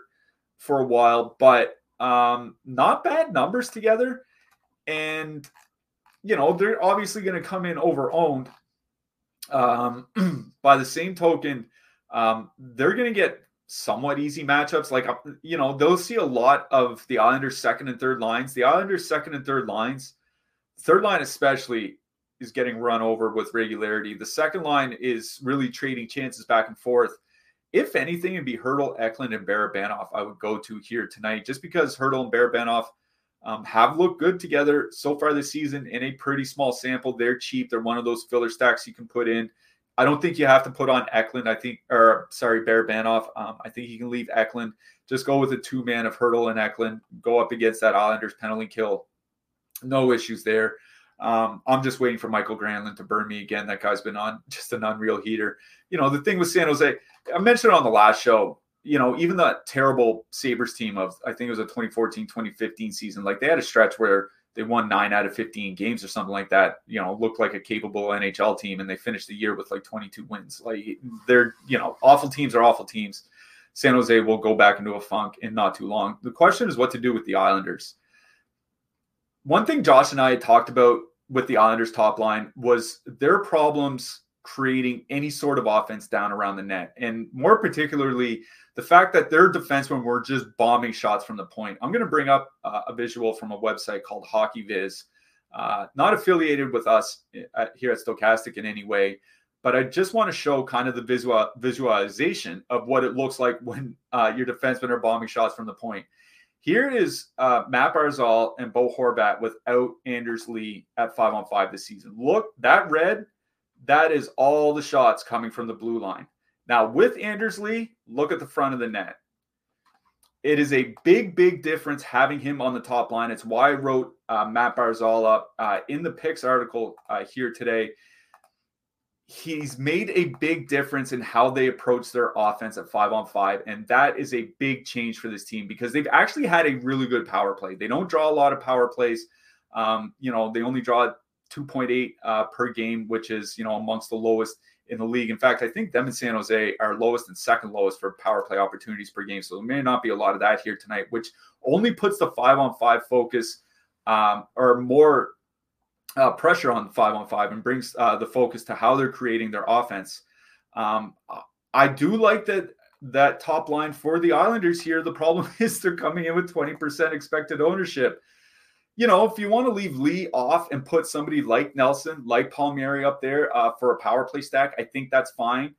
Speaker 1: for a while, but um, not bad numbers together. And, you know, they're obviously going to come in over owned. Um, (clears throat) by the same token, um, they're going to get somewhat easy matchups. Like, uh, you know, they'll see a lot of the Islanders' second and third lines. The Islanders' second and third lines Third line, especially, is getting run over with regularity. The second line is really trading chances back and forth. If anything, it'd be Hertl, Eklund, and Barabanov I would go to here tonight, just because Hertl and Barabanov um, have looked good together so far this season in a pretty small sample. They're cheap. They're one of those filler stacks you can put in. I don't think you have to put on Eklund. I think, or sorry, Barabanov. Um, I think you can leave Eklund. Just go with a two man of Hertl and Eklund. Go up against that Islanders penalty kill no issues there. Um, I'm just waiting for Michael Granlund to burn me again. That guy's been on (laughs) just an unreal heater. You know, the thing with San Jose, I mentioned on the last show, you know, even that terrible Sabres team of, I think it was a 2014, 2015 season, like they had a stretch where they won nine out of 15 games or something like that, you know, looked like a capable NHL team and they finished the year with like 22 wins. Like they're, you know, awful teams are awful teams. San Jose will go back into a funk in not too long. The question is what to do with the Islanders one thing Josh and I had talked about with the Islanders top line was their problems creating any sort of offense down around the net. And more particularly, the fact that their defensemen were just bombing shots from the point. I'm going to bring up uh, a visual from a website called Hockey Viz, uh, not affiliated with us at, uh, here at Stokastic in any way, but I just want to show kind of the visual visualization of what it looks like when uh, your defensemen are bombing shots from the point. Here is uh, Matt Barzal and Bo Horvat without Anders Lee at five on five this season. Look, that red, that is all the shots coming from the blue line. Now, with Anders Lee, look at the front of the net. It is a big, big difference having him on the top line. It's why I wrote uh, Matt Barzal up uh, in the picks article uh, here today he's made a big difference in how they approach their offense at five on five. And that is a big change for this team because they've actually had a really good power play. They don't draw a lot of power plays. Um, you know, they only draw 2.8 uh, per game, which is, you know, amongst the lowest in the league. In fact, I think them and San Jose are lowest and second lowest for power play opportunities per game. So there may not be a lot of that here tonight, which only puts the five on five focus um, or more uh, pressure on five on five and brings uh, the focus to how they're creating their offense. Um, I do like that that top line for the Islanders here. The problem (laughs) is they're coming in with 20% expected ownership. You know, if you want to leave Lee off and put somebody like Nelson, like Palmieri up there uh, for a power play stack, I think that's fine.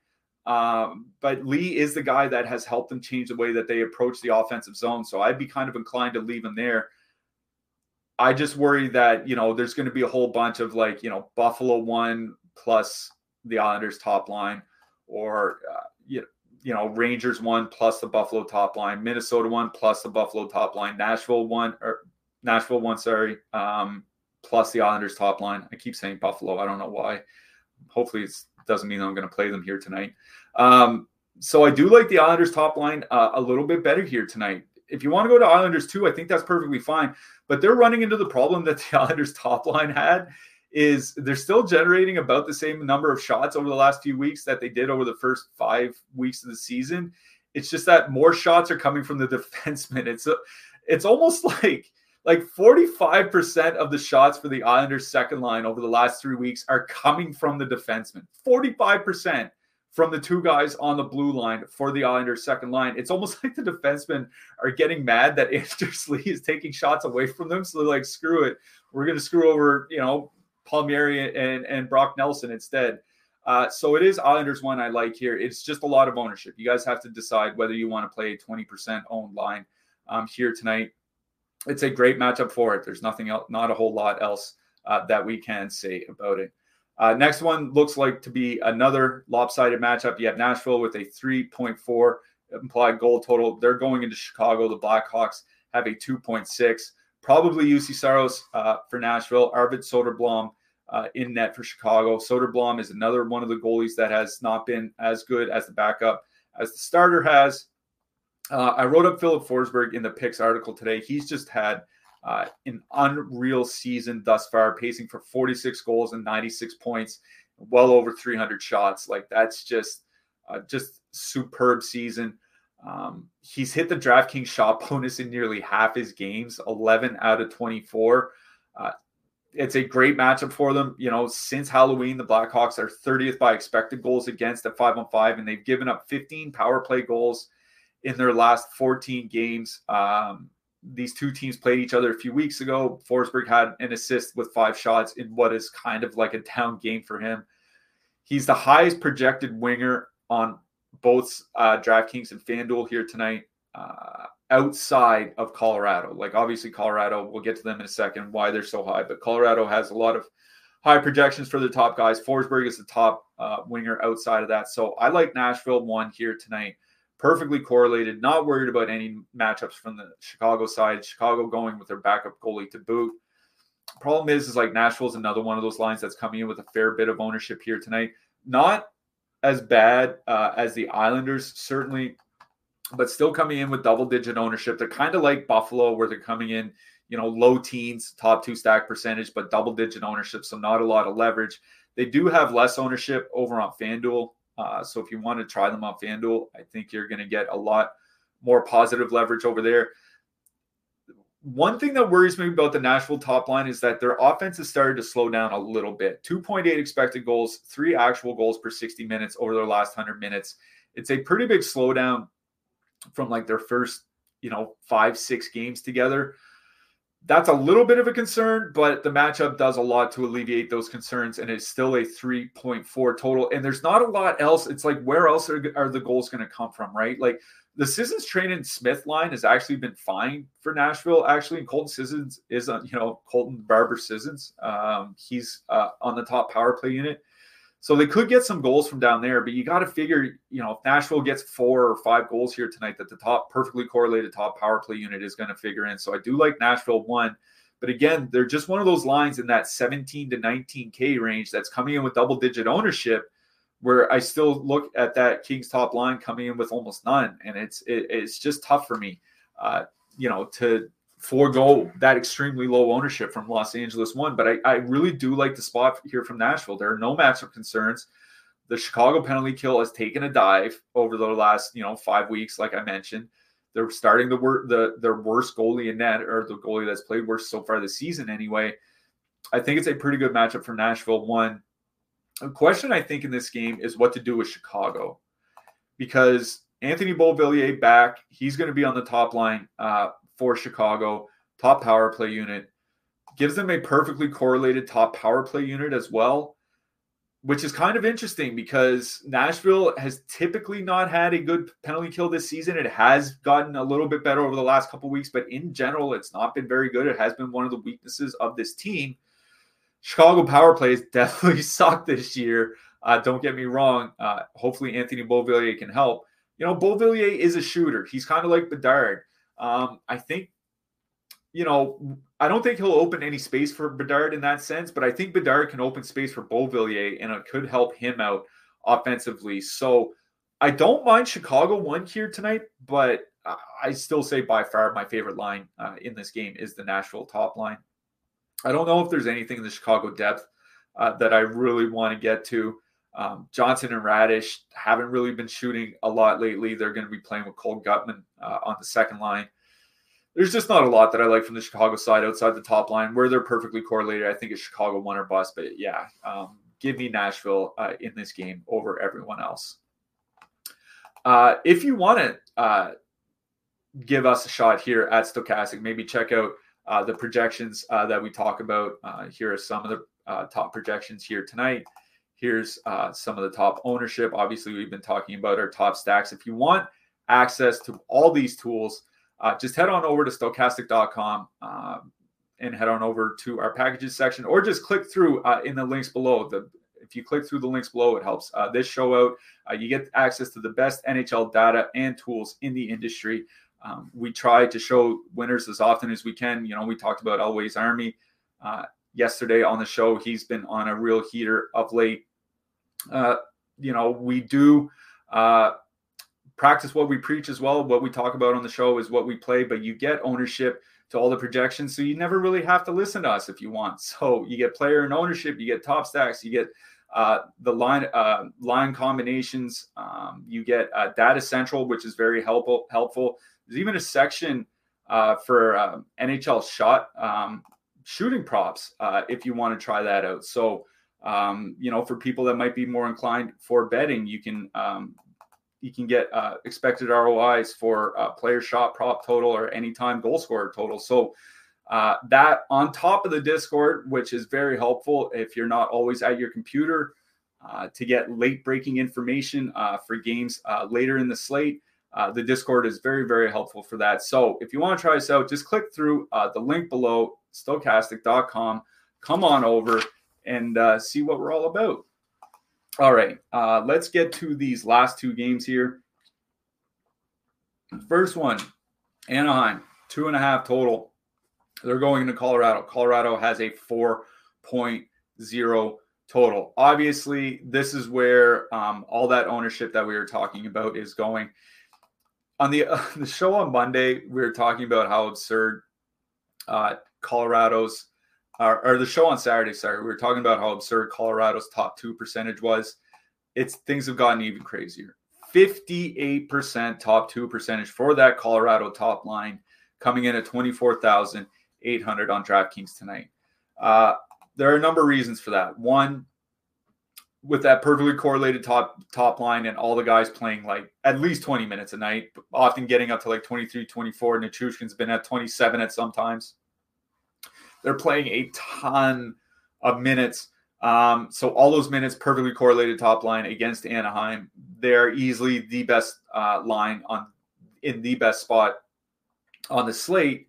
Speaker 1: Um, but Lee is the guy that has helped them change the way that they approach the offensive zone. So I'd be kind of inclined to leave him there. I just worry that, you know, there's going to be a whole bunch of like, you know, Buffalo one plus the Islanders top line or, uh, you know, you know, Rangers one plus the Buffalo top line, Minnesota one plus the Buffalo top line, Nashville one or Nashville one, sorry, um, plus the Islanders top line. I keep saying Buffalo. I don't know why. Hopefully, it doesn't mean I'm going to play them here tonight. Um, so I do like the Islanders top line uh, a little bit better here tonight. If you want to go to Islanders two, I think that's perfectly fine. But they're running into the problem (laughs) that the Islanders top line had is they're still generating about the same number of shots over the last few weeks that they did over the first five weeks of the season. It's just that more shots are coming from the (laughs) defensemen. It's a, it's almost (laughs) like like 45% of the shots for the Islanders second line over the last three weeks are coming from the defensemen. 45% from the two guys on the blue line for the Islanders second line. It's almost (laughs) like the defensemen are getting mad that (laughs) Anders Lee is taking shots away from them. So they're like, screw it. We're going to screw over, you know, Palmieri and, and Brock Nelson instead. Uh, so it is Islanders one I like here. It's just a lot of ownership. You guys have to decide whether you want to play a 20% owned line um, here tonight. It's a great matchup for it. There's nothing else, not a whole lot else uh, that we can say about it. Uh, next one looks like to be another lopsided matchup. You have Nashville with a 3.4 implied goal total. They're going into Chicago. The Blackhawks have a 2.6 probably Juuse Saros uh, for Nashville, Arvid Soderblom uh, in net for Chicago. Soderblom is another one of the goalies that has not been as good as the backup as the starter has. Uh, I wrote up Filip Forsberg in the picks article today. He's just had uh, an unreal season thus far, pacing for 46 goals and 96 points, well over 300 shots. Like that's just uh, just superb season. Um, he's hit the DraftKings shot bonus in nearly half his games, 11 out of 24. Uh, it's a great matchup for them. You know, since Halloween, the Blackhawks are 30th by expected goals against at 5 on 5, and they've given up 15 power play goals in their last 14 games. Um, these two teams played each other a few weeks ago. Forsberg had an assist with five shots in what is kind of like a down game for him. He's the highest projected winger on both uh, DraftKings and FanDuel here tonight uh, outside of Colorado. Like obviously Colorado, we'll get to them in a second why they're so high, but Colorado has a lot of high projections for the top guys. Forsberg is the top uh, winger outside of that. So I like Nashville one here tonight. Perfectly correlated. Not worried about any matchups from the Chicago side. Chicago going with their backup goalie to boot. Problem is, is like Nashville's another one of those lines that's coming in with a fair bit of ownership here tonight. Not as bad uh, as the Islanders, certainly, but still coming in with double digit ownership. They're kind of like Buffalo, where they're coming in, you know, low teens, top two stack percentage, but double digit ownership. So not a lot of leverage. They do have less ownership over on FanDuel. Uh, so if you want to try them on FanDuel, I think you're going to get a lot more positive leverage over there one thing that worries me about the Nashville top line is that their offense has started to slow down a little bit. 2.8 expected goals, three actual goals per 60 minutes over their last 100 minutes. It's a pretty big slowdown from like their first, you know, five, six games together. That's a little bit of a concern, but the matchup does a lot to alleviate those concerns, and it's still a 3.4 total. And there's not a lot else. It's like, where else are, are the goals going to come from, right? Like, the Sissons Trenin Smith line has actually been fine for Nashville. Actually, and Colton Sissons is on, you know, Colton Barber Sissons. Um, he's uh, on the top power play unit. So they could get some goals from down there, but you got to figure, you know, if Nashville gets four or five goals here tonight, that the top perfectly correlated top power play unit is going to figure in. So I do like Nashville one, but again, they're just one of those lines in that 17 to 19K range that's coming in with double digit ownership where I still look at that Kings top line coming in with almost none, and it's it, it's just tough for me, uh, you know, to forego that extremely low ownership from Los Angeles one. But I, I really do like the spot here from Nashville. There are no matchup concerns. The Chicago penalty kill has taken a dive over the last you know five weeks, like I mentioned. They're starting the wor- the their worst goalie in net, or the goalie that's played worst so far this season anyway. I think it's a pretty good matchup for Nashville. One, a question I think in this game is what to do with Chicago because Anthony Beauvillier back, he's going to be on the top line uh, for Chicago, top power play unit. Gives them a perfectly correlated top power play unit as well, which is kind of interesting because Nashville has typically not had a good penalty kill this season. It has gotten a little bit better over the last couple weeks, but in general, it's not been very good. It has been one of the weaknesses of this team. Chicago power plays (laughs) definitely sucked this year. Uh, don't get me wrong. Uh, hopefully, Anthony Beauvillier can help.
Speaker 2: you know, Beauvillier is a shooter. He's kind of like Bedard. Um, I think, you know, I don't think he'll open any space for Bedard in that sense, but I think Bedard can open space for Beauvillier and it could help him out offensively. So I don't mind Chicago one here tonight, but I still say by far my favorite line uh, in this game is the Nashville top line. I don't know if there's anything in the Chicago depth uh, that I really want to get to. Um, Johnson and Raddysh haven't really been shooting a lot lately. They're going to be playing with Cole Guttman uh, on the second line. There's just not a lot that I like from the Chicago side outside the top line where they're perfectly correlated. I think it's Chicago one or bust, but yeah, um, give me Nashville uh, in this game over everyone else. Uh, if you want to uh, give us a shot here at Stokastic, maybe check out uh, the projections uh, that we talk about. Here are some of the top projections here tonight. Here's some of the top ownership. Obviously, we've been talking about our top stacks. If you want access to all these tools, just head on over to stokastic.com um, and head on over to our packages section or just click through in the links below. The if you click through the links below, it helps uh, this show out. Uh, you get access to the best NHL data and tools in the industry. Um, we try to show winners as often as we can. You know, we talked about Always Army uh, yesterday on the show. He's been on a real heater of late. Uh, you know, we do uh, practice what we preach as well. What we talk about on the show is what we play, but you get ownership to all the projections. So you never really have to listen to us if you want. (laughs) So you get player and ownership, you get top stacks, you get uh, the line uh, line combinations. Um, you get uh, Data Central, which is very helpful. Helpful. There's even a section uh, for um, NHL shot um, shooting props uh, if you want to try that out. So um, you know, for people that might be more inclined for betting, you can um, you can get uh, expected ROIs for player shot prop total or anytime goal scorer total. So uh, that on top of the Discord, which is very helpful if you're not always at your computer uh, to get late breaking information uh, for games uh, later in the slate. Uh, the Discord is very, very helpful for that. So if you want to try this out, just click through the link below, stokastic.com. Come on over and uh, see what we're all about. All right, uh, let's get to these last two games here. First one, Anaheim, two and a half total. They're going into Colorado. Colorado has a 4.0 total. Obviously, this is where um, all that ownership that we were talking about is going. On the uh, (laughs) the show on Monday, we were talking about how absurd uh, Colorado's, or, or the show on Saturday. Sorry, we were talking about how absurd Colorado's top two percentage was. It's things have gotten even crazier. 58% top two percentage for that Colorado top line, coming in at 24,000. 800 on DraftKings tonight. Uh, there are a number of reasons for that. One, with that perfectly correlated top top line and all the guys playing like at least 20 minutes a night, often getting up to like 23, 24. Nichushkin's been at 27 at sometimes. They're playing a ton of minutes. Um, so all those minutes perfectly correlated top line against Anaheim. They're easily the best uh, line on in the best spot on the slate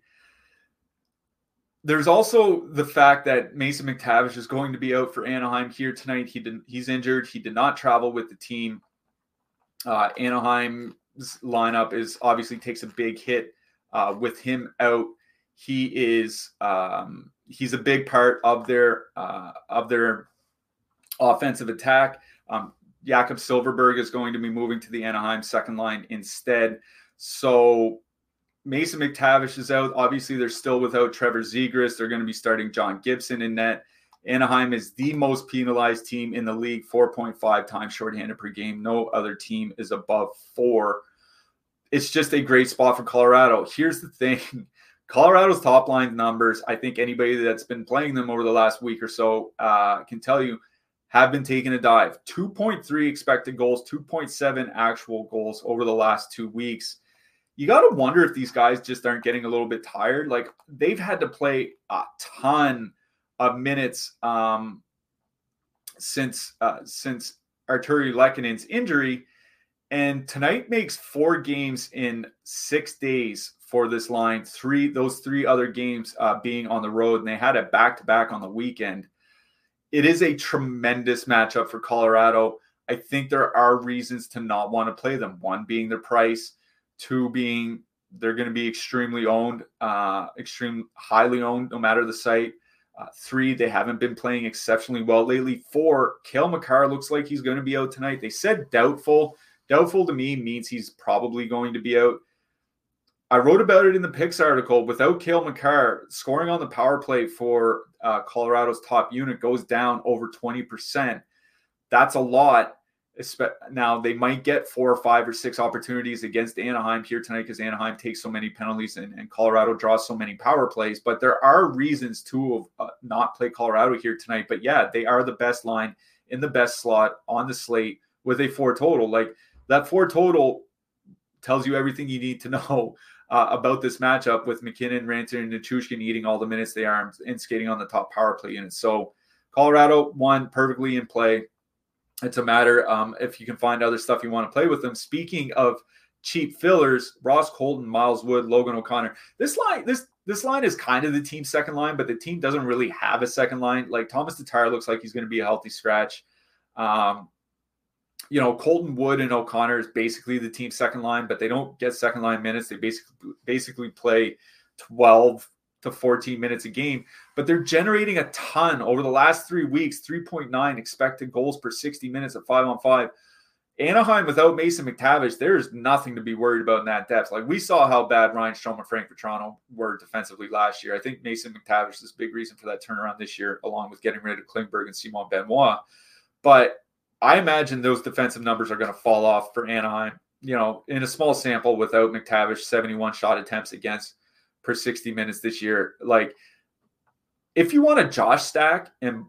Speaker 2: there's also the fact that Mason McTavish is going to be out for Anaheim here tonight. He didn't. He's injured. He did not travel with the team. Uh, Anaheim's lineup is obviously takes a big hit uh, with him out. He is um, he's a big part of their uh, of their offensive attack. Um, Jakob Silfverberg is going to be moving to the Anaheim second line instead. So Mason McTavish is out. Obviously, they're still without Trevor Zegras. They're going to be starting John Gibson in net. Anaheim is the most penalized team in the league, 4.5 times shorthanded per game. No other team is above four. It's just a great spot for Colorado. Here's the thing Colorado's top line numbers, I think anybody that's been playing them over the last week or so uh, can tell you, have been taking a dive. 2.3 expected goals, 2.7 actual goals over the last two weeks you got to wonder if these guys just aren't getting a little bit tired. Like they've had to play a ton of minutes um, since uh, since Artturi Lehkonen's injury, and tonight makes four games in six days for this line. Three those three other games uh, being on the road, and they had it back to back on the weekend. It is a tremendous matchup for Colorado. I think there are reasons to not want to play them. One being their price, two being they're going to be extremely owned, uh, extreme highly owned, no matter the site. Uh, three, they haven't been playing exceptionally well lately. Four, Cale Makar looks like he's going to be out tonight. They said doubtful. Doubtful to me means he's probably going to be out. I wrote about it in the picks article. Without Cale Makar, scoring on the power play for uh, Colorado's top unit goes down over 20%. That's a lot. Now, they might get four or five or six opportunities against Anaheim here tonight because Anaheim takes so many penalties and, and, Colorado draws so many power plays. But there are reasons to uh, not play Colorado here tonight. But yeah, they are the best line in the best slot on the slate with a four total. Like that four total tells you everything you need to (laughs) know uh, about this matchup with MacKinnon, Raanta, and Nichushkin eating all the minutes they are and skating on the top power play unit. So Colorado one perfectly in play. It's a matter um, if you can find other stuff you want to play with them. Speaking of cheap fillers, Ross Colton, Miles Wood, Logan O'Connor. This line, this this line is kind of the team's second line, but the team doesn't really have a second line. Like Thomas Tatar looks like he's going to be a healthy scratch. Um, you know, Colton Wood and O'Connor is basically the team's second line, but they don't get second line minutes. They basically basically play 12 to 14 minutes a game, but they're generating a ton over the last three weeks 3.9 expected goals per 60 minutes at five on five. Anaheim without Mason McTavish, there's nothing to be worried about in that depth. Like we saw how bad Ryan Strome and Frank Vatrano were defensively last year. I think Mason McTavish is a big reason for that turnaround this year, along with getting rid of Klingberg and Simon Benoit. But I imagine those defensive numbers are going to fall off for Anaheim. You know, in a small sample without McTavish, 71 shot attempts against per 60 minutes this year. Like, if you want a Josh stack, and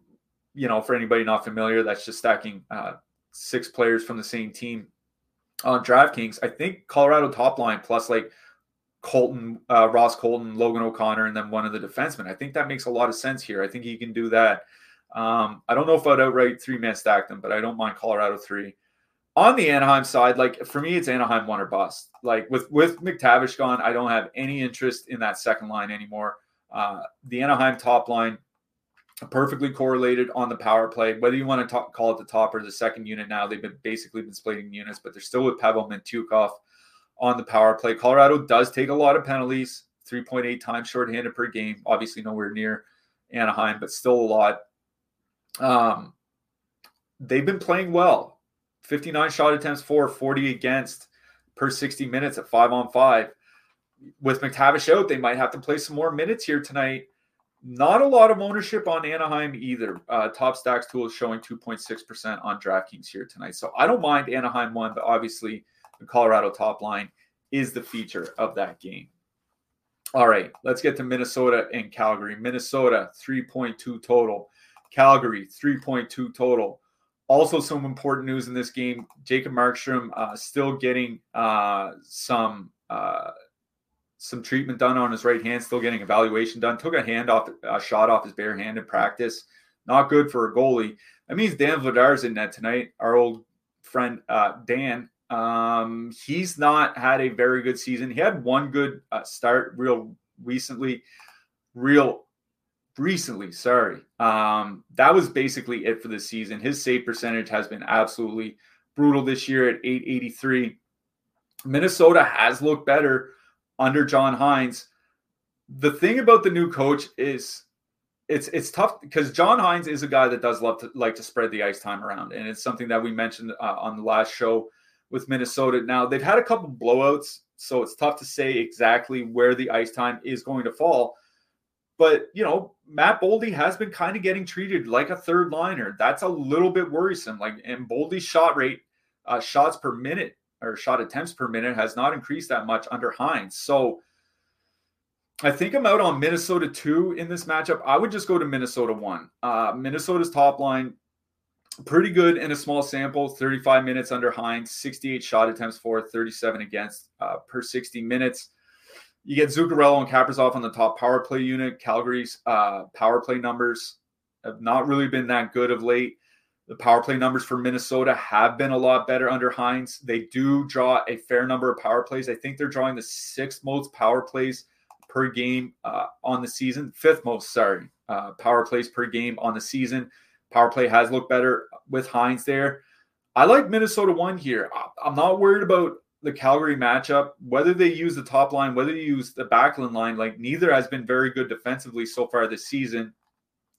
Speaker 2: you know, for anybody not familiar, that's just stacking uh, six players from the same team on DraftKings. I think Colorado top line plus like Colton, uh, Ross Colton, Logan O'Connor, and then one of the defensemen. I think that makes a lot of sense here. I think he can do that. Um, I don't know if I'd outright three man stack them, but I don't mind Colorado three on the Anaheim side, like for me, it's Anaheim one or bust. Like with with McTavish gone, I don't have any interest in that second line anymore. Uh, the Anaheim top line perfectly correlated on the power play. Whether you want to talk, call it the top or the second unit now, they've been basically been splitting units, but they're still with Pavel Mintyukov on the power play. Colorado does take a lot of penalties, 3.8 times shorthanded per game. Obviously, nowhere near Anaheim, but still a lot. Um, they've been playing well. 59 shot attempts for, 40 against per 60 minutes at five on five. With McTavish out, they might have to play some more minutes here tonight. Not a lot of ownership on Anaheim either. Uh, Top Stacks tool is showing 2.6% on DraftKings here tonight. So I don't mind Anaheim one, but obviously the Colorado top line is the feature of that game. All right, let's get to Minnesota and Calgary. Minnesota 3.2 total. Calgary 3.2 total. Also, some important news in this game: Jacob Markstrom uh, still getting uh, some uh, some treatment done on his right hand, still getting evaluation done. Took a hand off, a shot off his bare hand in practice. Not good for a goalie. That means Dan Vladar's in net tonight. Our old friend uh, Dan. Um, he's not had a very good season. He had one good uh, start real recently, real recently, sorry. Um, that was basically it for the season. His save percentage has been absolutely brutal this year at 883. Minnesota has looked better under John Hynes. The thing about the new coach is it's it's tough because John Hynes is a guy that does love to like to spread the ice time around, and it's something that we mentioned uh, on the last show with Minnesota. Now they've had a couple blowouts, so it's tough to say exactly where the ice time is going to fall. But you know, Matt Boldy has been kind of getting treated like a third liner. That's a little bit worrisome. Like, and Boldy's shot rate, uh, shots per minute or shot attempts per minute has not increased that much under Hynes. So I think I'm out on Minnesota two in this matchup. I would just go to Minnesota one. Uh, Minnesota's top line, pretty good in a small sample 35 minutes under Hynes, 68 shot attempts for, 37 against uh, per 60 minutes. You get Zuccarello and Kaprizov on the top power play unit. Calgary's uh, power play numbers have not really been that good of late. The power play numbers for Minnesota have been a lot better under Hynes. They do draw a fair number of power plays. I think they're drawing the sixth most power plays per game uh, on the season, fifth most, sorry, uh, power plays per game on the season. Power play has looked better with Hynes there. I like Minnesota one here. I'm not worried about the Calgary matchup, whether they use the top line, whether they use the backline line, like neither has been very good defensively so far this season.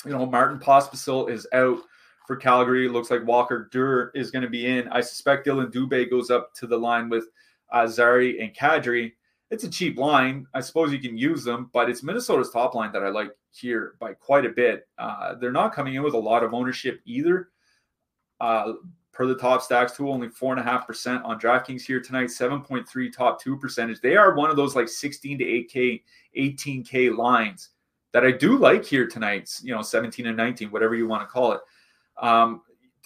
Speaker 2: You know, Martin Pospisil is out for Calgary. It looks like Walker Duehr is going to be in. I suspect Dylan Dubé goes up to the line with uh, Zary and Kadri. It's a cheap line. I suppose you can use them, but it's Minnesota's top line that I like here by quite a bit. Uh, they're not coming in with a lot of ownership either. Uh, per the top stacks tool, only four and a half percent on DraftKings here tonight, 7.3 top two percentage. They are one of those like 16 to 8K, 18K lines that I do like here tonight, you know, 17 and 19, whatever you want to call it. Um,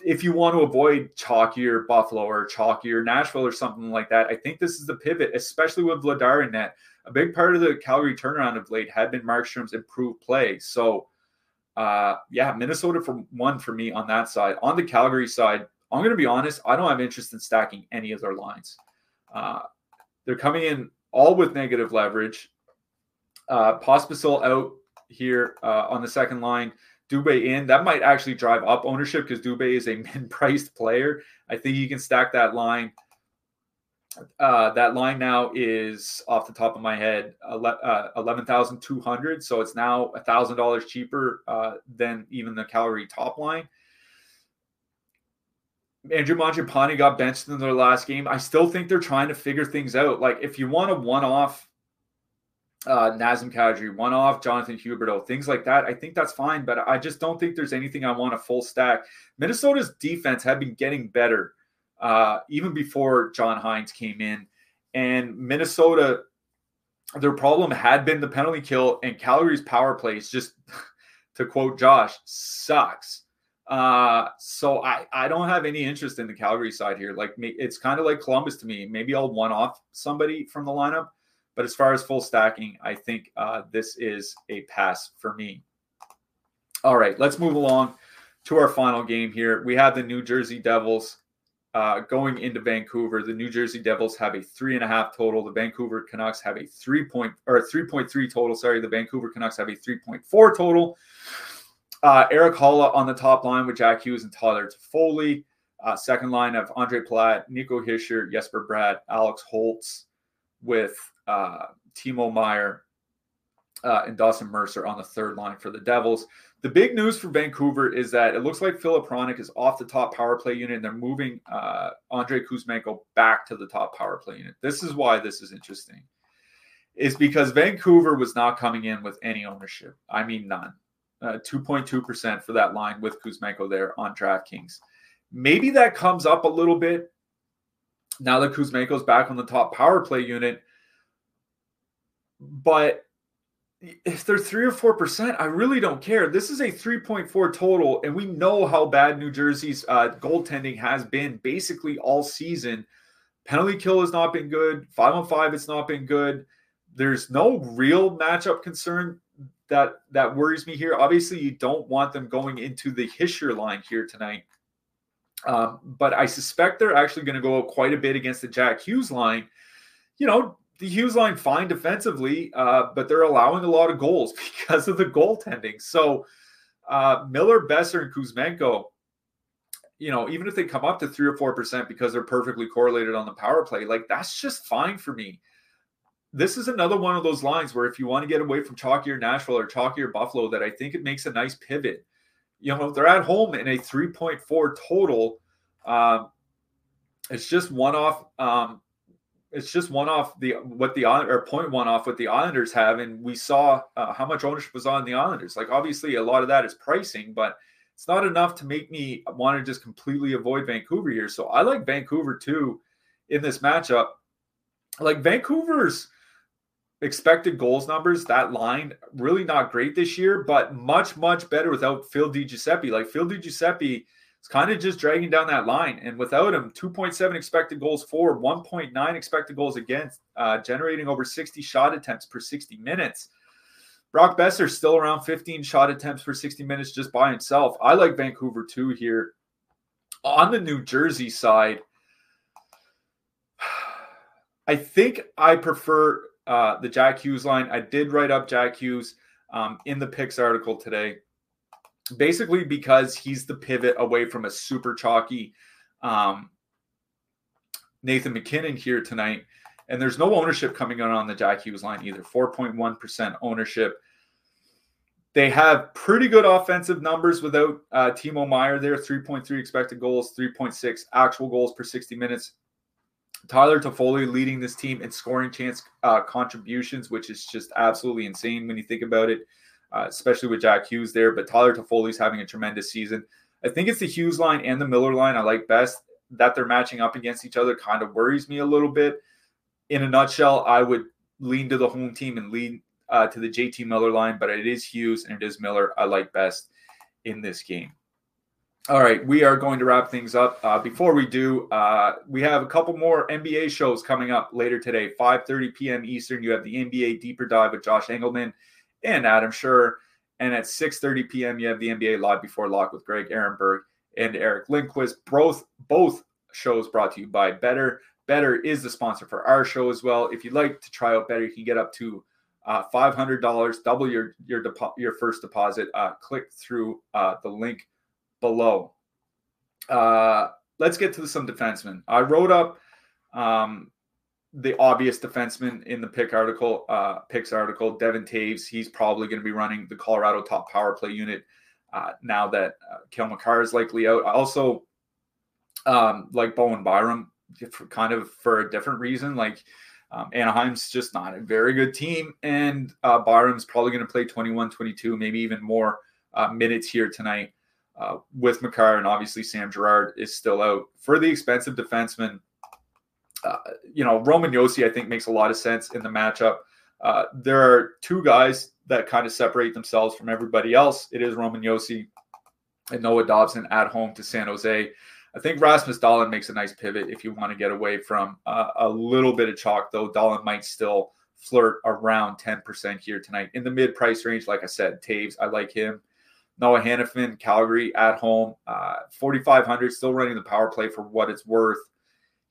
Speaker 2: if you want to avoid chalkier Buffalo or chalkier Nashville or something like that, I think this is the pivot, especially with Vladar in net. A big part of the Calgary turnaround of late had been Markstrom's improved play. So, uh, yeah, Minnesota for one for me on that side. On the Calgary side, I'm going to be honest, I don't have interest in stacking any of their lines. Uh, they're coming in all with negative leverage. Uh, Pospisil out here uh, on the second line. Dubé in. That might actually drive up ownership because Dubé is a (laughs) min-priced player. I think you can stack that line. Uh, that line now is off the top of my head uh, eleven thousand two hundred. So it's now a thousand dollars cheaper uh, than even the Calgary top line. Andrew Mangiapane got benched in their last game. I still think they're trying to figure things out. Like if you want a one-off uh, Nazem Kadri, one off Jonathan Huberdeau, things like that. I think that's fine, but I just don't think there's anything I want a full stack. Minnesota's defense had been getting better uh, even before John Hynes came in, and Minnesota, their problem had been the penalty kill, and Calgary's power plays just, (laughs) to quote Josh, sucks. Uh, so I I don't have any interest in the Calgary side here. Like it's kind of like Columbus to me. Maybe I'll one off somebody from the lineup but as far as full stacking, I think uh, this is a pass for me. All right, let's move along to our final game here. We have the New Jersey Devils uh, going into Vancouver. The New Jersey Devils have a three and a half total. The Vancouver Canucks have a three point or three point three total. Sorry, the Vancouver Canucks have a three point four total. Uh, Erik Haula on the top line with Jack Hughes and Tyler Toffoli. Uh, second line of Andre Palat, Nico Hischier, Jesper Bratt, Alex Holtz with uh, Timo Meier uh, and Dawson Mercer on the third line for the Devils. The big news for Vancouver is that it looks like Filip Hronek is off the top power play unit and they're moving uh, Andrei Kuzmenko back to the top power play unit. This is why this is interesting, is because Vancouver was not coming in with any ownership. I mean, none. Uh, 2.2% for that line with Kuzmenko there on DraftKings. Maybe that comes up a little bit now that Kuzmenko's back on the top power play unit but if they're three or four percent, I really don't care. This is a 3.4 total, and we know how bad New Jersey's uh, goaltending has been basically all season. Penalty kill has not been good. Five on five, it's not been good. There's no real matchup concern that that worries me here. Obviously, you don't want them going into the Hischier line here tonight. Um, but I suspect they're actually going to go quite a bit against the Jack Hughes line. You know, the Hughes line fine defensively, uh, but they're allowing a lot of goals (laughs) because of the goaltending. So uh, Miller, Boeser, and Kuzmenko, you know, even if they come up to three or four percent because they're perfectly correlated on the power play, like that's just fine for me. This is another one of those lines where if you want to get away from chalkier Nashville or chalkier Buffalo, that I think it makes a nice pivot. You know, they're at home in a 3.4 total. Um, it's just one off um, it's just one off the what the or point one off what the Islanders have, and we saw uh, how much ownership was on the Islanders. Like obviously, a lot of that is pricing, but it's not enough to make me want to just completely avoid Vancouver here. So I like Vancouver too in this matchup. Like Vancouver's expected goals numbers, that line really not great this year, but much much better without Phil DiGiuseppe. Like Phil DiGiuseppe it's kind of just dragging down that line. And without him, 2.7 expected goals for, 1.9 expected goals against, uh, generating over 60 shot attempts per 60 minutes. Brock Boeser still around 15 shot attempts per 60 minutes just by himself. I like Vancouver too here. On the New Jersey side, (sighs) I think I prefer uh, the Jack Hughes line. I did write up Jack Hughes um, in the picks article today basically because he's the pivot away from a super chalky um, Nathan MacKinnon here tonight. And there's no ownership coming out on the Jack Hughes line either. 4.1% ownership. They have pretty good offensive numbers without uh, Timo Meier there 3.3 expected goals, 3.6 actual goals per 60 minutes. Tyler Toffoli leading this team in scoring chance uh, contributions, which is just absolutely insane when you think about it, uh, especially with Jack Hughes there. But Tyler Toffoli's having a tremendous season. I think it's the Hughes line and the Miller line I like best. That they're matching up against each other kind of worries me a little bit. In a nutshell, I would lean to the home team and lean uh, to the JT Miller line, but it is Hughes and it is Miller I like best in this game. All right, we are going to wrap things up. Uh, before we do, uh, we have a couple more NBA shows coming up later today. 5:30 p.m. Eastern, you have the NBA Deeper Dive with Josh Engelman and Adam Schur, and at 6:30 p.m. you have the NBA Live Before Lock with Greg Ehrenberg and Eric Lindquist. Both both shows brought to you by Betr. Betr is the sponsor for our show as well. If you'd like to try out Betr, you can get up to uh, $500, double your your depo- your first deposit. Uh, click through uh, the link below. Uh, let's get to some defensemen. I wrote up um, the obvious defenseman in the pick article, uh, picks article, Devon Toews. He's probably going to be running the Colorado top power play unit uh, now that uh, Cale Makar is likely out. Also um, like Bowen Byram, for, kind of for a different reason. Like um, Anaheim's just not a very good team, and uh, Byram's probably going to play 21, 22, maybe even more uh, minutes here tonight uh, with Makar, and obviously Sam Girard is still out. For the expensive defenseman, uh, you know, Roman Josi, I think, makes a lot of sense in the matchup. Uh, there are two guys that kind of separate themselves from everybody else. It is Roman Josi and Noah Dobson at home to San Jose. I think Rasmus Dahlin makes a nice pivot if you want to get away from uh, a little bit of chalk, though. Dahlin might still flirt around 10% here tonight in the mid price range. Like I said, Toews, I like him. Noah Hanifin, Calgary at home, uh, 4,500, still running the power play for what it's worth.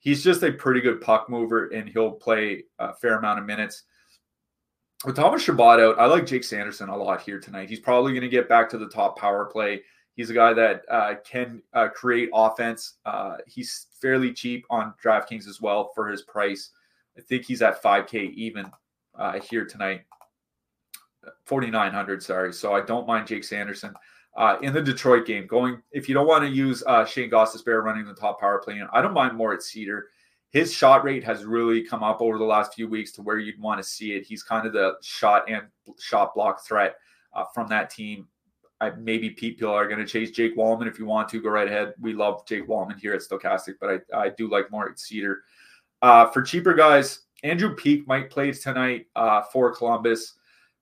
Speaker 2: He's just a pretty good puck mover, and he'll play a fair amount of minutes. With Thomas Chabot out, I like Jake Sanderson a lot here tonight. He's probably going to get back to the top power play. He's a guy that uh, can uh, create offense. Uh, he's fairly cheap on DraftKings as well for his price. I think he's at 5K even uh, here tonight. 4,900, sorry. So I don't mind Jake Sanderson. Uh, in the Detroit game, going if you don't want to use uh, Shane Gostisbehere running the top power play, I don't mind Moritz Seider. His shot rate has really come up over the last few weeks to where you'd want to see it. He's kind of the shot and shot block threat uh, from that team. I, maybe Pete Peel are going to chase Jake Walman. If you want to, go right ahead. We love Jake Walman here at Stokastic, but I, I do like Moritz Seider. Uh, for cheaper guys, Andrew Peeke might play tonight uh, for Columbus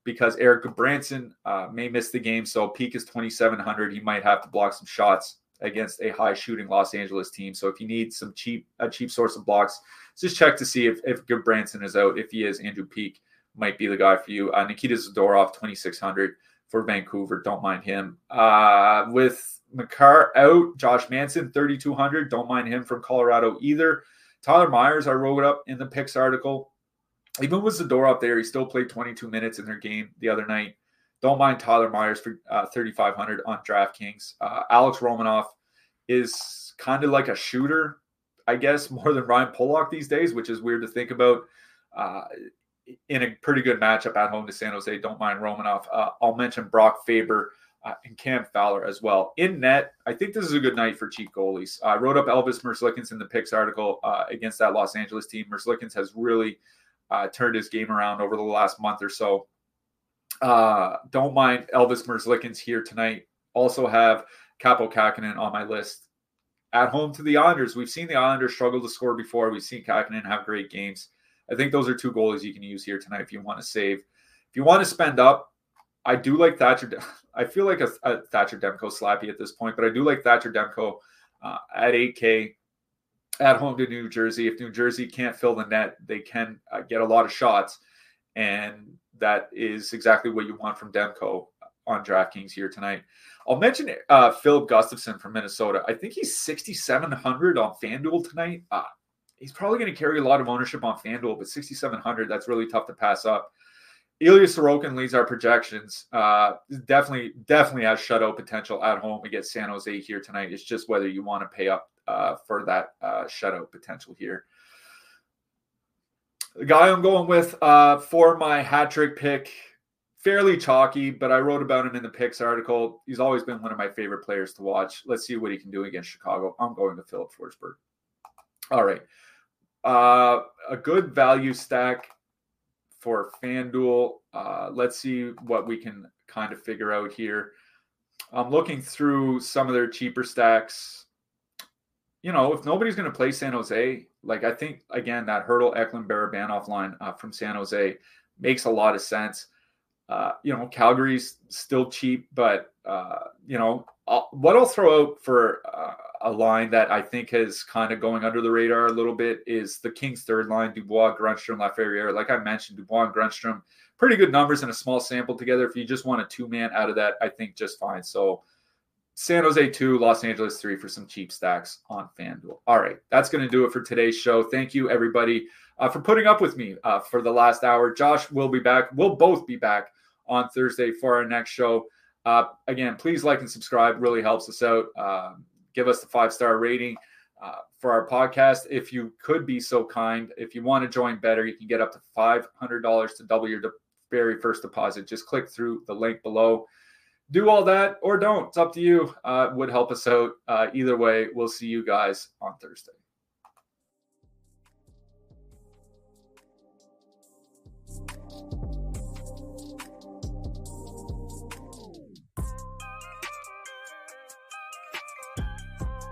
Speaker 2: because Erik Gudbranson uh, may miss the game. So Peeke is 2,700. He might have to block some shots against a high shooting Los Angeles team. So if you need some cheap a cheap source of blocks, just check to see if, if Gudbranson is out. If he is, Andrew Peeke might be the guy for you. Uh, Nikita Zadorov, 2,600 for Vancouver. Don't mind him. Uh, with Makar out, Josh Manson, 3,200. Don't mind him from Colorado either. Tyler Myers, I wrote up in the picks article. Even with Zadorov there, he still played 22 minutes in their game the other night. Don't mind Tyler Myers for uh, 3,500 on DraftKings. Uh, Alex Romanov is kind of like a shooter, I guess, (laughs) more than Ryan Pulock these days, which is weird to think about. Uh, in a pretty good matchup at home to San Jose. Don't mind Romanov. Uh, I'll mention Brock Faber uh, and Cam Fowler as well. In net, I think this is a good night for cheap goalies. I wrote up Elvis Merzlikins in the picks article uh, against that Los Angeles team. Merzlikins has really uh, turned his game around over the last month or so. Uh, don't mind Elvis Merzlikins here tonight. Also have Kaapo Kähkönen on my list. At home to the Islanders, we've seen the Islanders struggle to score before. We've seen Kähkönen have great games. I think those are two goalies you can use here tonight if you want to save. If you want to spend up, I do like Thatcher. (laughs) I feel like a, a Thatcher Demko slappy at this point, but I do like Thatcher Demko uh, at 8K at home to New Jersey. If New Jersey can't fill the net, they can uh, get a lot of shots. And that is exactly what you want from Demko on DraftKings here tonight. I'll mention uh, Filip Gustavsson from Minnesota. I think he's 6,700 on FanDuel tonight. Uh, he's probably going to carry a lot of ownership on FanDuel, but 6,700, that's really tough to pass up. Ilya Sorokin leads our projections. Uh, definitely, definitely has shutout potential at home against San Jose here tonight. It's just whether you want to pay up uh, for that uh, shutout potential here. The guy I'm going with uh, for my hat trick pick, fairly chalky, but I wrote about him in the picks article. He's always been one of my favorite players to watch. Let's see what he can do against Chicago. I'm going to Filip Forsberg. All right. Uh, a good value stack for FanDuel. Uh, let's see what we can kind of figure out here. I'm looking through some of their cheaper stacks. You know, if nobody's going to play San Jose, like I think again that Hertl Eklund Barabanov line uh, from San Jose makes a lot of sense. Uh, you know, Calgary's still cheap, but uh, you know I'll, what I'll throw out for uh, a line that I think is kind of going under the radar a little bit is the Kings' third line: Dubois, Grundstrom, Laferriere. Like I mentioned, Dubois and Grundstrom, pretty good numbers in a small sample together. If you just want a two man out of that, I think just fine. So San Jose two, Los Angeles three for some cheap stacks on FanDuel. All right, that's going to do it for today's show. Thank you everybody uh, for putting up with me uh, for the last hour. Josh will be back. We'll both be back on Thursday for our next show. Uh, again, please like and subscribe. Really helps us out. Um, give us the five star rating uh, for our podcast. If you could be so kind, if you want to join Betr, you can get up to $500 to double your de- very first deposit. Just click through the link below. Do all that or don't. It's up to you. Uh, would help us out. Uh, either way, we'll see you guys on Thursday.